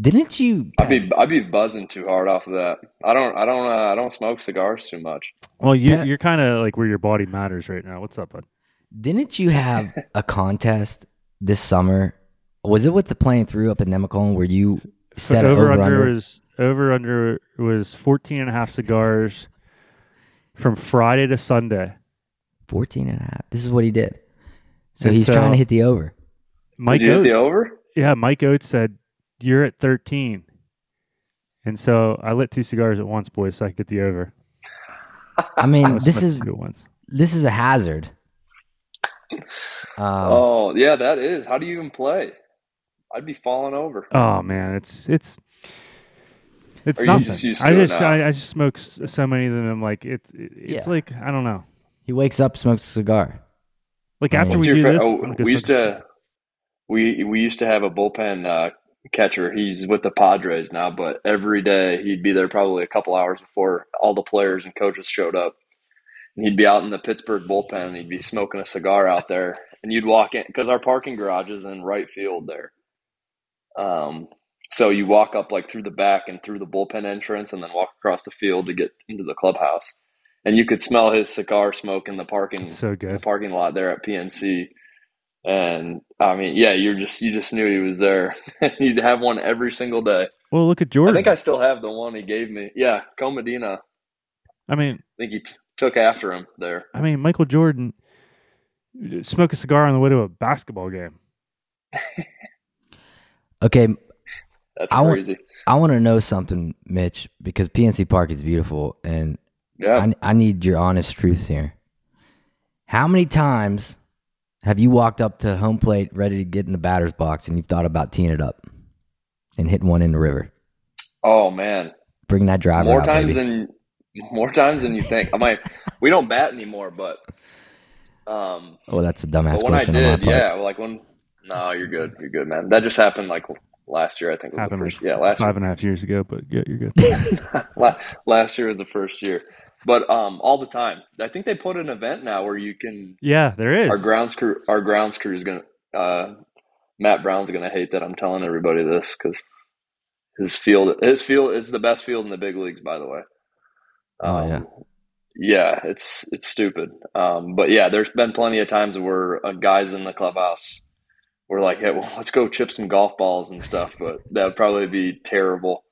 Didn't you? I'd be I'd be buzzing too hard off of that. I don't I don't uh, I don't smoke cigars too much. Well, you, Pat- you're kind of like where your body matters right now. What's up, bud? Didn't you have a contest this summer? Was it with the playing through up in Nemacolin where you set over, over, under, under? was over under was 14 and a half cigars from Friday to Sunday. 14 and a half. This is what he did. So And he's so- trying to hit the over. Mike Did you Oates, hit the over? yeah, Mike Oates said you're at 13, and so I lit two cigars at once, boys, so I could get the over. I I mean, was this is two at this is a hazard. Um, oh yeah, that is. How do you even play? I'd be falling over. Oh man, it's it's it's Or nothing. just I just? I, I just smoke so many of them. I'm like it's it's Yeah. like I don't know. he wakes up, smokes a cigar. Like after What's we do fa- this, oh, I'm gonna go we used to we we used to have a bullpen uh, catcher. He's with the Padres now, but every day he'd be there probably a couple hours before all the players and coaches showed up. And he'd be out in the Pittsburgh bullpen and he'd be smoking a cigar out there. And you'd walk in because our parking garage is in right field there. Um, so you walk up like through the back and through the bullpen entrance and then walk across the field to get into the clubhouse. And you could smell his cigar smoke in the parking so good. parking lot there at PNC. And I mean, yeah, you're just you just knew he was there. (laughs) You'd have one every single day. Well, look at Jordan. I think I still have the one he gave me. Yeah, Comadena. I mean, I think he t- took after him there. I mean, Michael Jordan smoke a cigar on the way to a basketball game. (laughs) Okay, That's I Want, I want to know something, Mitch, because PNC Park is beautiful, and Yeah. I, I need your honest truths here. How many times have you walked up to home plate ready to get in the batter's box and you've thought about teeing it up and hitting one in the river? oh man, Bring that driver more out, times baby. than more times than you think. I might. We don't bat anymore, but um, oh, that's a dumbass but when I question on my did, part. yeah, like when. No, you're good. You're good, man. That just happened like last year. I think was the Happened first. Yeah, last five and a half years ago, but yeah, you're good. (laughs) Last year was the first year but um all the time i think they put an event now where you can yeah, there is. our grounds crew our grounds crew is gonna uh matt brown's gonna hate that i'm telling everybody this because his field his field is the best field in the big leagues by the way Oh, Um, yeah. yeah it's it's stupid um but yeah there's been plenty of times where uh, guys in the clubhouse were like hey well let's go chip some golf balls and stuff but that would probably be terrible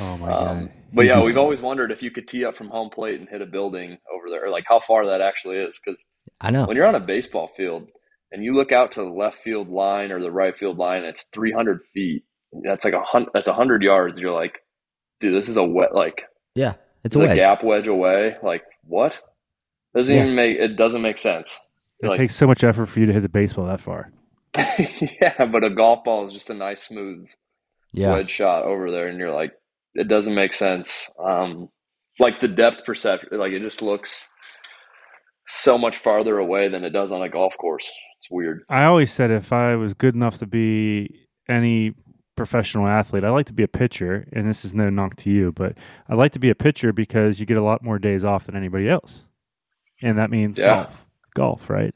oh my um, god. But yeah, we've always wondered if you could tee up from home plate and hit a building over there, or like how far that actually is. Because I know. when you're on a baseball field and you look out to the left field line or the right field line, it's 300 feet. That's like a hundred. That's a hundred yards. You're like, dude, this is a wet like Yeah, it's a the wedge. gap wedge away. Like what? Doesn't Yeah. even make it doesn't make sense. It You're like, takes so much effort for you to hit the baseball that far. (laughs) yeah, but a golf ball is just a nice smooth Yeah, wedge shot over there, and you're like, it doesn't make sense. Um, like the depth perception, like it just looks so much farther away than it does on a golf course. It's weird. I always said if I was good enough to be any professional athlete, I'd like to be a pitcher. And this is no knock to you, but I'd like to be a pitcher because you get a lot more days off than anybody else. And that means Yeah. golf. Golf, right?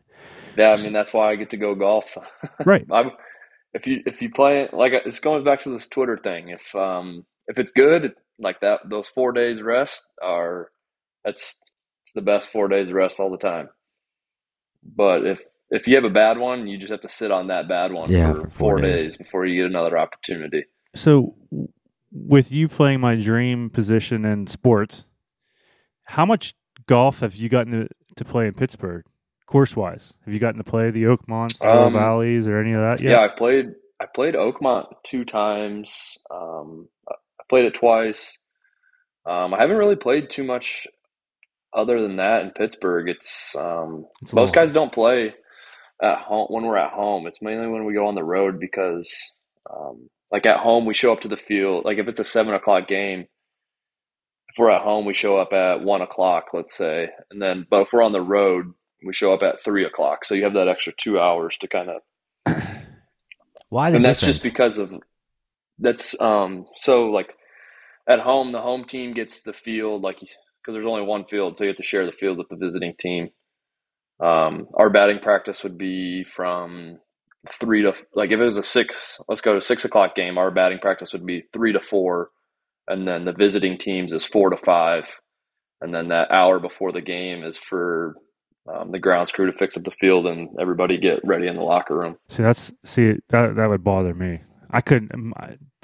Yeah, I mean that's why I get to go golf. (laughs) Right. I'm, if you if you play it like it's going back to this Twitter thing. If um if it's good, like that, those four days rest are that's it's the best four days rest all the time. But if if you have a bad one, you just have to sit on that bad one Yeah, for, for four four days. days before you get another opportunity. So, with you playing my dream position in sports, how much golf have you gotten to, to play in Pittsburgh, course wise? Have you gotten to play the Oakmonts, the Um, Valleys, or any of that Yeah. I played. I played Oakmont two times. Um, I played it twice. Um, I haven't really played too much other than that in Pittsburgh. It's um, It's most guys don't play at home when we're at home. It's mainly when we go on the road because, um, like at home, we show up to the field. Like if it's a seven o'clock game, if we're at home, we show up at one o'clock, let's say, and then but if we're on the road, we show up at three o'clock. So you have that extra two hours to kind of (coughs) why the and that's just because of that's um so like at home the home team gets the field like because there's only one field so you have to share the field with the visiting team um our batting practice would be from three to like if it was a six let's go to six o'clock game our batting practice would be three to four and then the visiting teams is four to five and then that hour before the game is for um, the grounds crew to fix up the field and everybody get ready in the locker room See, that's see that that would bother me. I couldn't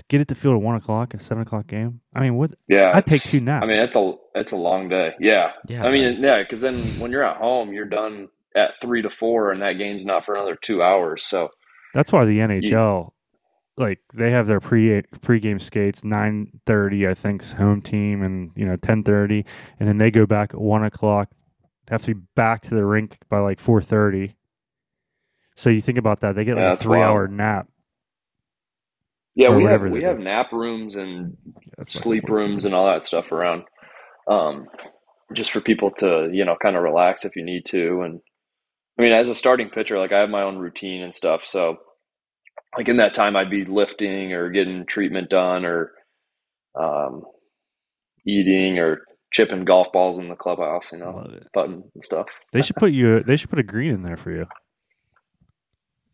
get it to field at one o'clock, a seven o'clock game. I mean, what? Yeah, I'd take two naps. I mean, it's a it's a long day. Yeah, yeah, I mean, yeah, because then when you're at home, you're done at three to four, and that game's not for another two hours. So That's why the NHL, like, they have their pre pregame skates nine thirty, I think's home team, and you know ten thirty, and then they go back at one o'clock. Have to be back to the rink by like four thirty. So you think about that, they get Yeah, like a that's three hour nap. Yeah, we have we have nap rooms and That's sleep rooms and all that stuff around, um, just for people to you know kind of relax if you need to, and I mean, as a starting pitcher, like I have my own routine and stuff. So, like in that time, I'd be lifting or getting treatment done or um, eating or chipping golf balls in the clubhouse, you know, putting and stuff. They should put you. They should put a green in there for you.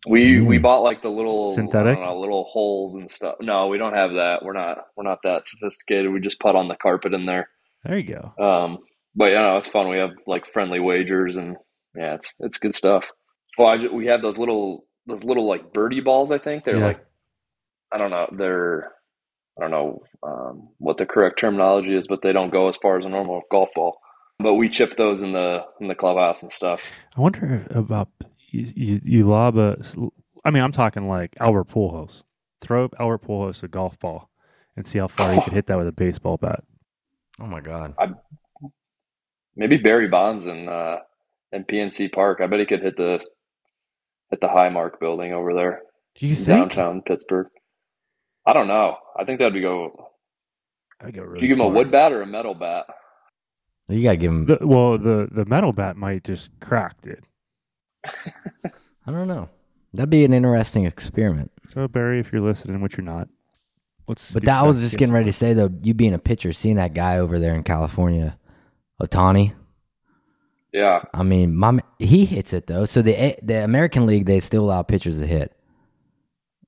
We we Mm. bought like the little Synthetic? know, little holes and stuff. No, we don't have that. We're not we're not that sophisticated. We just put on the carpet in there. There you go. Um, but yeah, no, it's fun. We have like friendly wagers and yeah, it's it's good stuff. Well, I, we have those little those little like birdie balls. I think they're Yeah. like I don't know. They're I don't know um, what the correct terminology is, but they don't go as far as a normal golf ball. But we chip those in the in the clubhouse and stuff. I wonder about you. You, you lob a. I mean, I'm talking like Albert Pujols. Throw Albert Pujols a golf ball and see how far you could hit that with a baseball bat. Oh my god. Maybe Barry Bonds in uh, in PNC Park. I bet he could hit the hit the Highmark building over there. Do you in think? downtown Pittsburgh. I don't know. I think that'd be go. I go really If you give him a wood bat or a metal bat, You gotta give him. The, well, the the metal bat might just crack, dude. I don't know. That'd be an interesting experiment. So Barry, if you're listening, which you're not, let's. But that I was just getting ready to say though, you being a pitcher, seeing that guy over there in California, Ohtani. yeah. I mean, my he hits it though. So the the American League they still allow pitchers to hit.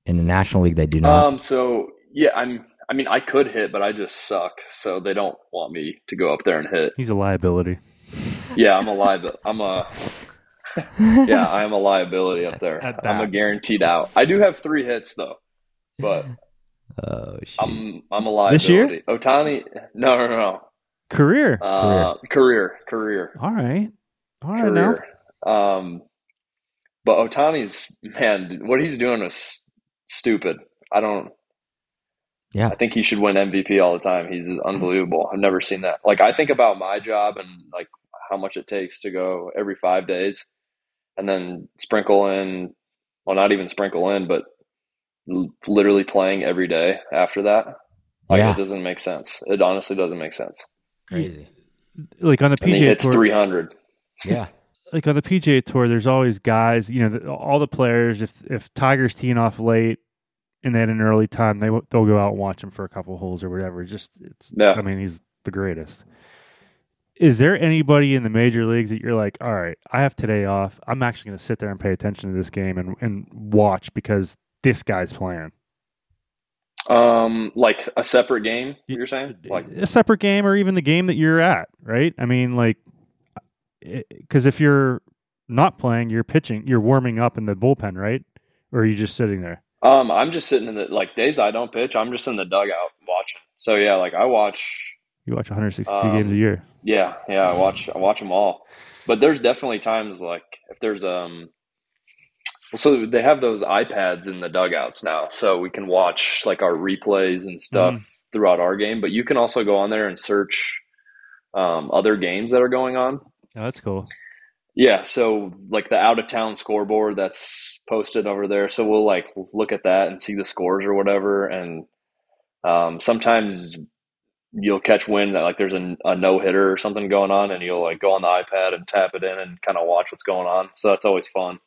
In the National League, they do not. Um. So yeah, I'm. I mean, I could hit, but I just suck. So they don't want me to go up there and hit. He's a liability. Yeah, I'm a liability. I'm a. (laughs) yeah, I am a liability up there. I'm a guaranteed out. I do have three hits though, but oh shit! I'm I'm a liability. This year? Ohtani? No, no, no. Career. Uh, career, career. All right. All right now. Um, but Ohtani's man, what he's doing is stupid. I don't. Yeah. I think he should win MVP all the time. He's unbelievable. I've never seen that. Like I think about my job and like how much it takes to go every five days, and then sprinkle in. Well, not even sprinkle in, but l- literally playing every day after that. Like Yeah. it doesn't make sense. It honestly doesn't make sense. Crazy. Like on the And he PGA hits tour, three hundred. Yeah. (laughs) like on the PGA tour, there's always guys. You know, the, all the players. If if Tiger's teeing off late and then had an early time, they they'll go out and watch him for a couple holes or whatever. Just it's. Yeah. I mean, he's the greatest. Is there anybody in the major leagues that you're like, all right, I have today off. I'm actually going to sit there and pay attention to this game and, and watch because this guy's playing. Um, like a separate game. You're saying like a separate game or even the game that you're at, right? I mean, like, because if you're not playing, you're pitching, you're warming up in the bullpen, right? Or are you just sitting there? Um, I'm just sitting in the like days I don't pitch. I'm just in the dugout watching. So yeah, like I watch. You watch 162 Um, games a year. Yeah, yeah, I watch. I watch them all. But there's definitely times like if there's um. So they have those iPads in the dugouts now, so we can watch like our replays and stuff Mhm. throughout our game. But you can also go on there and search um, other games that are going on. Oh, that's cool. Yeah, so like the out of town scoreboard that's posted over there. So we'll like look at that and see the scores or whatever. And um, sometimes you'll catch wind that like there's a, a no hitter or something going on, and you'll like go on the iPad and tap it in and kind of watch what's going on. So that's always fun.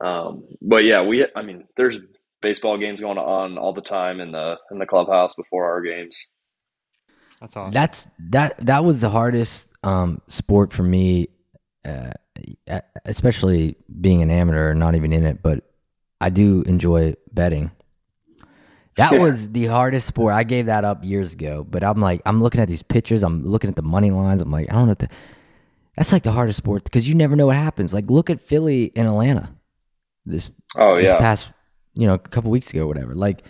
Um, but yeah, we I mean there's baseball games going on all the time in the in the clubhouse before our games. That's awesome. That's that. That was the hardest um, sport for me, uh, especially being an amateur, and not even in it. But I do enjoy betting. That Yeah. was the hardest sport. I gave that up years ago. But I'm like, I'm looking at these pictures. I'm looking at the money lines. I'm like, I don't know. To, that's like the hardest sport because you never know what happens. Like, look at Philly and Atlanta. This Oh this yeah, past, you know, a couple weeks ago, whatever. Like,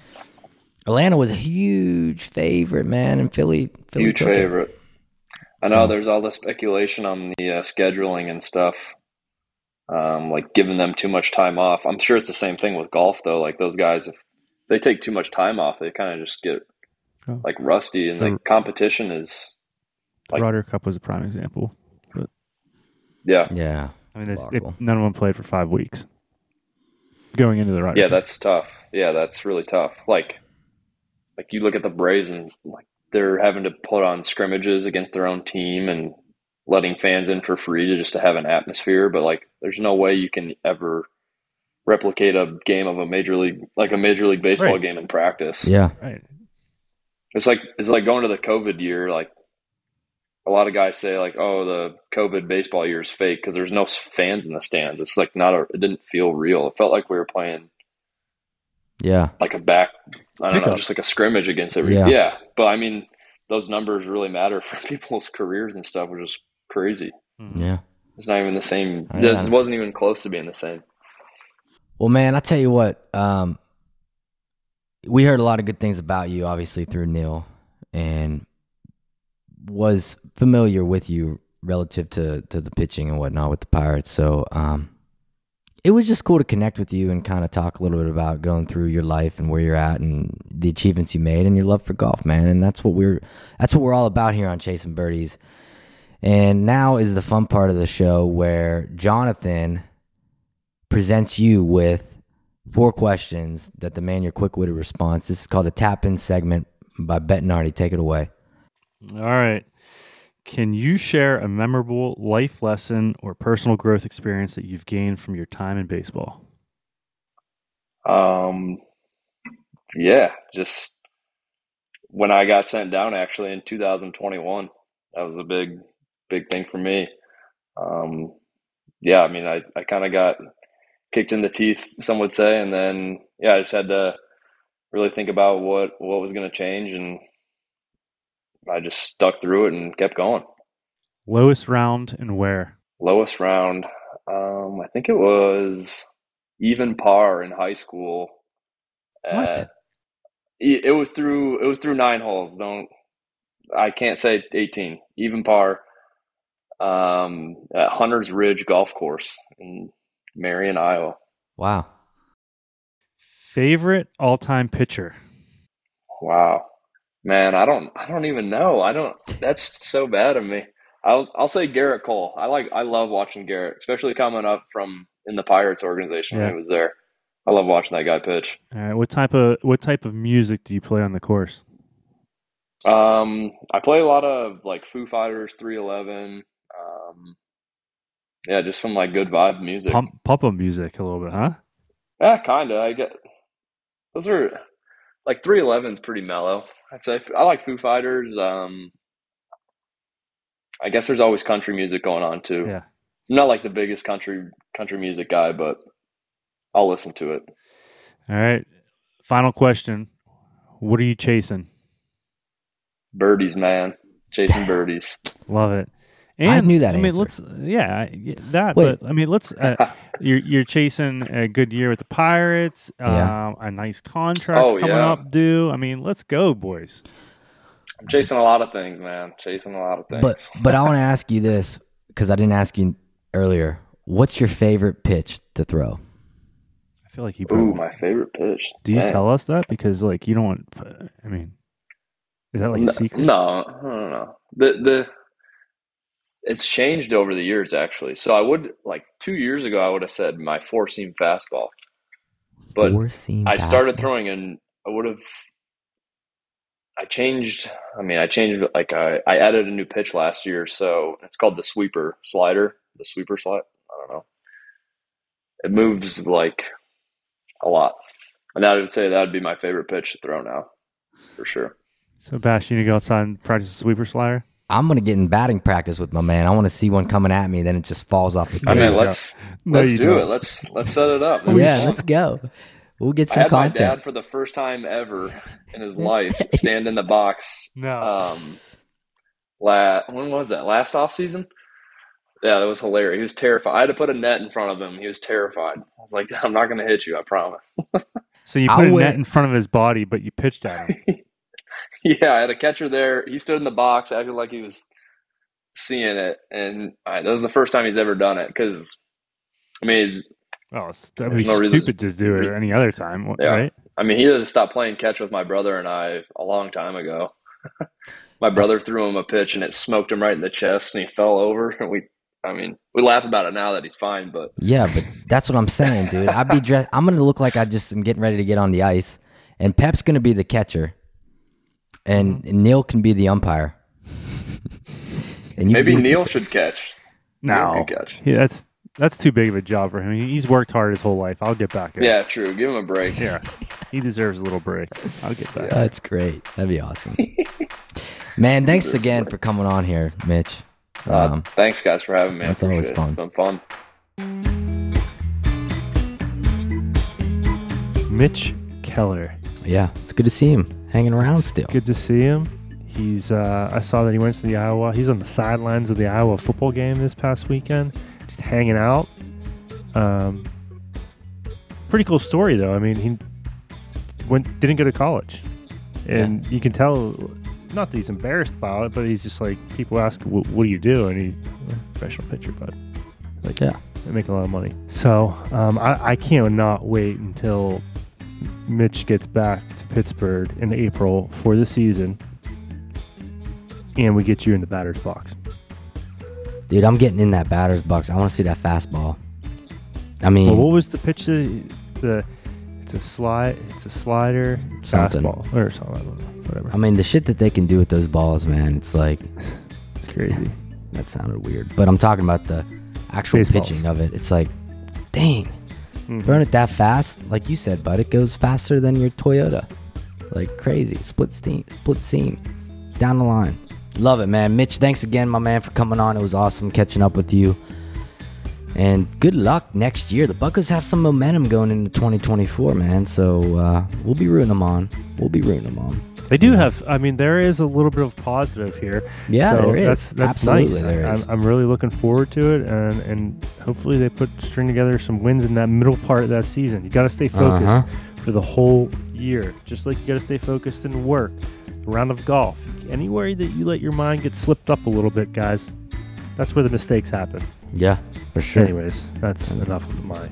Atlanta was a huge favorite, man, and Philly, Philly huge took it. favorite. I know So- there's all the speculation on the uh, scheduling and stuff, um, like giving them too much time off. I'm sure it's the same thing with golf though. Like those guys, if they take too much time off, they kind of just get Oh. like rusty, and The- like competition is The like- Ryder Cup was a prime example. but yeah, Yeah, I mean, it, it, none of them played for five weeks going into the Ryder yeah. Cup. That's tough. Yeah, that's really tough. Like, like you look at the Braves and like they're having to put on scrimmages against their own team and letting fans in for free to just to have an atmosphere. But like, there's no way you can ever replicate a game of a major league like a major league baseball Right. game in practice. Yeah. Right. It's like it's like going to the COVID year. Like a lot of guys say, like, "Oh, the COVID baseball year is fake" because there's no fans in the stands. It's like not a. It didn't feel real. It felt like we were playing Yeah. like a back. I don't know, Pickup. just like a scrimmage against every. Yeah. Yeah. but I mean, those numbers really matter (laughs) for people's careers and stuff, which is crazy. Hmm. Yeah. It's not even the same. Yeah. It wasn't even close to being the same. Well, man, I tell you what, um, we heard a lot of good things about you, obviously through Neil, and was familiar with you relative to to the pitching and whatnot with the Pirates. So, um, it was just cool to connect with you and kind of talk a little bit about going through your life and where you're at and the achievements you made and your love for golf, man. And that's what we're that's what we're all about here on Chasing Birdies. And now is the fun part of the show where Jonathan presents you with four questions that demand your quick witted response. This is called a tap in segment by Bettinardi. Take it away. All right. Can you share a memorable life lesson or personal growth experience that you've gained from your time in baseball? Um, yeah, just when I got sent down actually in 2021, that was a big, big thing for me. Um, yeah, I mean, I, I kind of got kicked in the teeth, some would say, and then yeah, I just had to really think about what what was going to change, and I just stuck through it and kept going. Lowest round and where? Lowest round, um, I think it was even par in high school. What? at- it was through it was through nine holes. Don't I can't say eighteen. Even par. Um, at Hunter's Ridge Golf Course in Marion, Iowa. Wow. Favorite all time pitcher? Wow, man, I don't I don't even know. I don't. That's so bad of me. I'll I'll say Gerrit Cole. I like I love watching Gerrit, especially coming up from in the Pirates organization when Yeah. he was there. I love watching that guy pitch. All right. What type of what type of music do you play on the course? Um, I play a lot of like Foo Fighters, 311. Um, yeah, just some like good vibe music. Pump pump up music a little bit, huh? Yeah, kind of. I get those are like 311's pretty mellow. I'd say I like Foo Fighters. Um, I guess there's always country music going on too. Yeah. I'm not like the biggest country country music guy, but I'll listen to it. All right. Final question. What are you chasing? Birdies, man, chasing (laughs) birdies. Love it. I knew that I mean, answer. let's yeah, that. Wait. But I mean, let's. Uh, (laughs) you're you're chasing a good year with the Pirates. Yeah. Um, a nice contract Oh, coming yeah. up due. I mean, let's go, boys. I'm chasing a lot of things, man. Chasing a lot of things. But but I want to (laughs) ask you this because I didn't ask you earlier. What's your favorite pitch to throw? I feel like you. Ooh, my favorite pitch. do you Dang. tell us that because like you don't want? I mean, is that like a secret? No, I don't know. The the it's changed over the years actually. So I would like two years ago I would have said my four seam fastball. But Four seam. I started fastball. throwing and I would have I changed I mean I changed like I, I added a new pitch last year, so it's called the sweeper slider. The sweeper slide. I don't know. It moves like a lot. And I would say that would be my favorite pitch to throw now. For sure. So, Bash, you need to go outside and practice the sweeper slider. I'm gonna get in batting practice with my man. I want to see one coming at me, then it just falls off the I There table. mean, let's No, let's do don't. it. Let's let's set it up. (laughs) yeah, let's go. We'll get some I some had my content. dad for the first time ever in his (laughs) life stand in the box. No. Um, la- when was that? Last off season? Yeah, that was hilarious. He was terrified. I had to put a net in front of him. He was terrified. I was like, (laughs) I'm not going to hit you. I promise. so you put a would- net in front of his body, but you pitched at him. (laughs) yeah, I had a catcher there. He stood in the box, acted like he was seeing it, and uh, that was the first time he's ever done it. Because, I mean, Oh, it's- that'd be There's no reason- stupid to do it any other time, Yeah. right? I mean, he had to stop playing catch with my brother and I a long time ago. (laughs) my brother threw him a pitch and it smoked him right in the chest, and he fell over. And (laughs) we, I mean, we laugh about it now that he's fine, but Yeah, but that's what I'm saying, dude. I'd be dressed. I'm gonna look like I just am getting ready to get on the ice, and Pep's gonna be the catcher, and Mm-hmm. Neil can be the umpire. And you Maybe can- Neil should catch. No, Neil catch. Yeah, that's that's too big of a job for him. He's worked hard his whole life. I'll get back. at him. Yeah, true. Give him a break. yeah, he deserves a little break. I'll get back. That's great. That'd be awesome. Man, thanks again for coming on here, Mitch. Uh, Um, thanks, guys, for having me. That's always it. fun. It's been fun. Mitch Keller. yeah, it's good to see him hanging around still. Good to see him. He's. Uh, I saw that he went to the Iowa. He's on the sidelines of the Iowa football game this past weekend, just hanging out. Um, pretty cool story though. I mean, he went didn't go to college, and you can tell. Not that he's embarrassed about it, but he's just like people ask, "What, do you do?" And he, professional pitcher, bud. Like, Yeah. I make a lot of money. So um, I, I can't not wait until Mitch gets back to Pittsburgh in April for the season, and we get you in the batter's box. Dude, I'm getting in that batter's box. I want to see that fastball. I mean, Well, what was the pitch? that- The it's a slide. It's a slider. Something. Fastball or something. I don't know. Whatever. I mean, the shit that they can do with those balls, man. It's like (laughs) it's crazy. (laughs) that sounded weird, but I'm talking about the actual Baseballs. pitching of it. It's like, dang, Mhm. throwing it that fast, like you said, bud. It goes faster than your Toyota, like crazy. Split steam, split seam, down the line. Love it, man. Mitch, thanks again, my man, for coming on. It was awesome catching up with you. And good luck next year. The Buccos have some momentum going into 2024, man. So uh, we'll be rooting them on. We'll be rooting them on. They do have. I mean, there is a little bit of positive here. Yeah, so there is. That's that's Absolutely, nice. there I'm. I'm really looking forward to it, and and hopefully they put string together some wins in that middle part of that season. You got to stay focused Uh-huh. for the whole year, just like you got to stay focused in work, round of golf, anywhere that you let your mind get slipped up a little bit, guys. That's where the mistakes happen. Yeah, for sure. Anyways, that's enough of my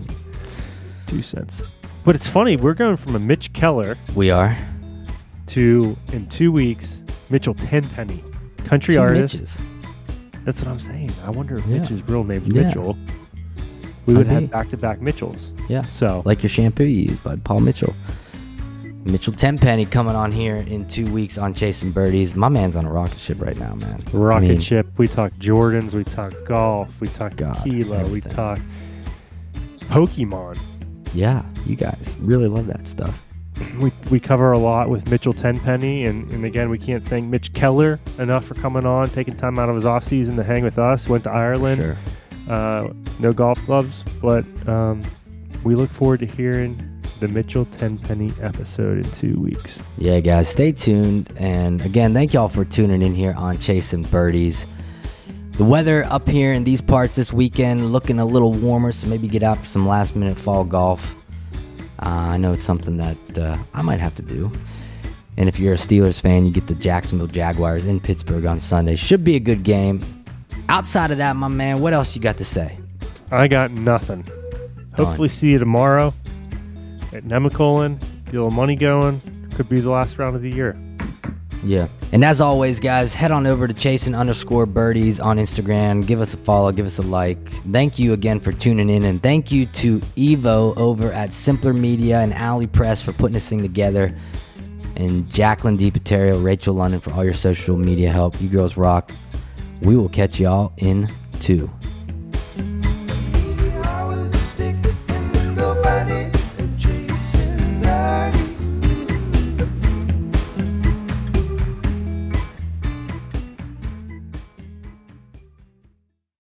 two cents. But it's funny, we're going from a Mitch Keller We are. To in two weeks Mitchell Tenpenny, country Two artist. Mitches. That's what I'm saying. I wonder if Yeah. Mitch's real name's Yeah. Mitchell. We would be. have back-to-back Mitchells. Yeah. So like your shampoo you use, bud. Paul Mitchell. Mitchell Tenpenny coming on here in two weeks on Chasing Birdies. My man's on a rocket ship right now, man. rocket I mean, ship. We talk Jordans. We talk golf. We talk God, tequila. We everything. talk Pokemon. Yeah, you guys really love that stuff. We, we cover a lot with Mitchell Tenpenny, and, and again, we can't thank Mitch Keller enough for coming on, taking time out of his offseason to hang with us. Went to Ireland. sure. Uh, no golf clubs, but um, we look forward to hearing the Mitchell Tenpenny episode in two weeks. Yeah, guys, stay tuned. And again, thank y'all for tuning in here on Chasing Birdies. The weather up here in these parts this weekend looking a little warmer, so maybe get out for some last minute fall golf. Uh, I know it's something that uh, I might have to do. And if you're a Steelers fan, you get the Jacksonville Jaguars in Pittsburgh on Sunday. Should be a good game. Outside of that, my man, what else you got to say? I got nothing. Hopefully, see you tomorrow at Nemacolin. Get a little money going. Could be the last round of the year. Yeah. And as always, guys, head on over to chasing underscore birdies on Instagram. Give us a follow, give us a like. Thank you again for tuning in. And thank you to Evo over at Simpler Media and Alley Press for putting this thing together. And Jacqueline DiPaterio, Rachel London for all your social media help. You girls rock. We will catch y'all in two.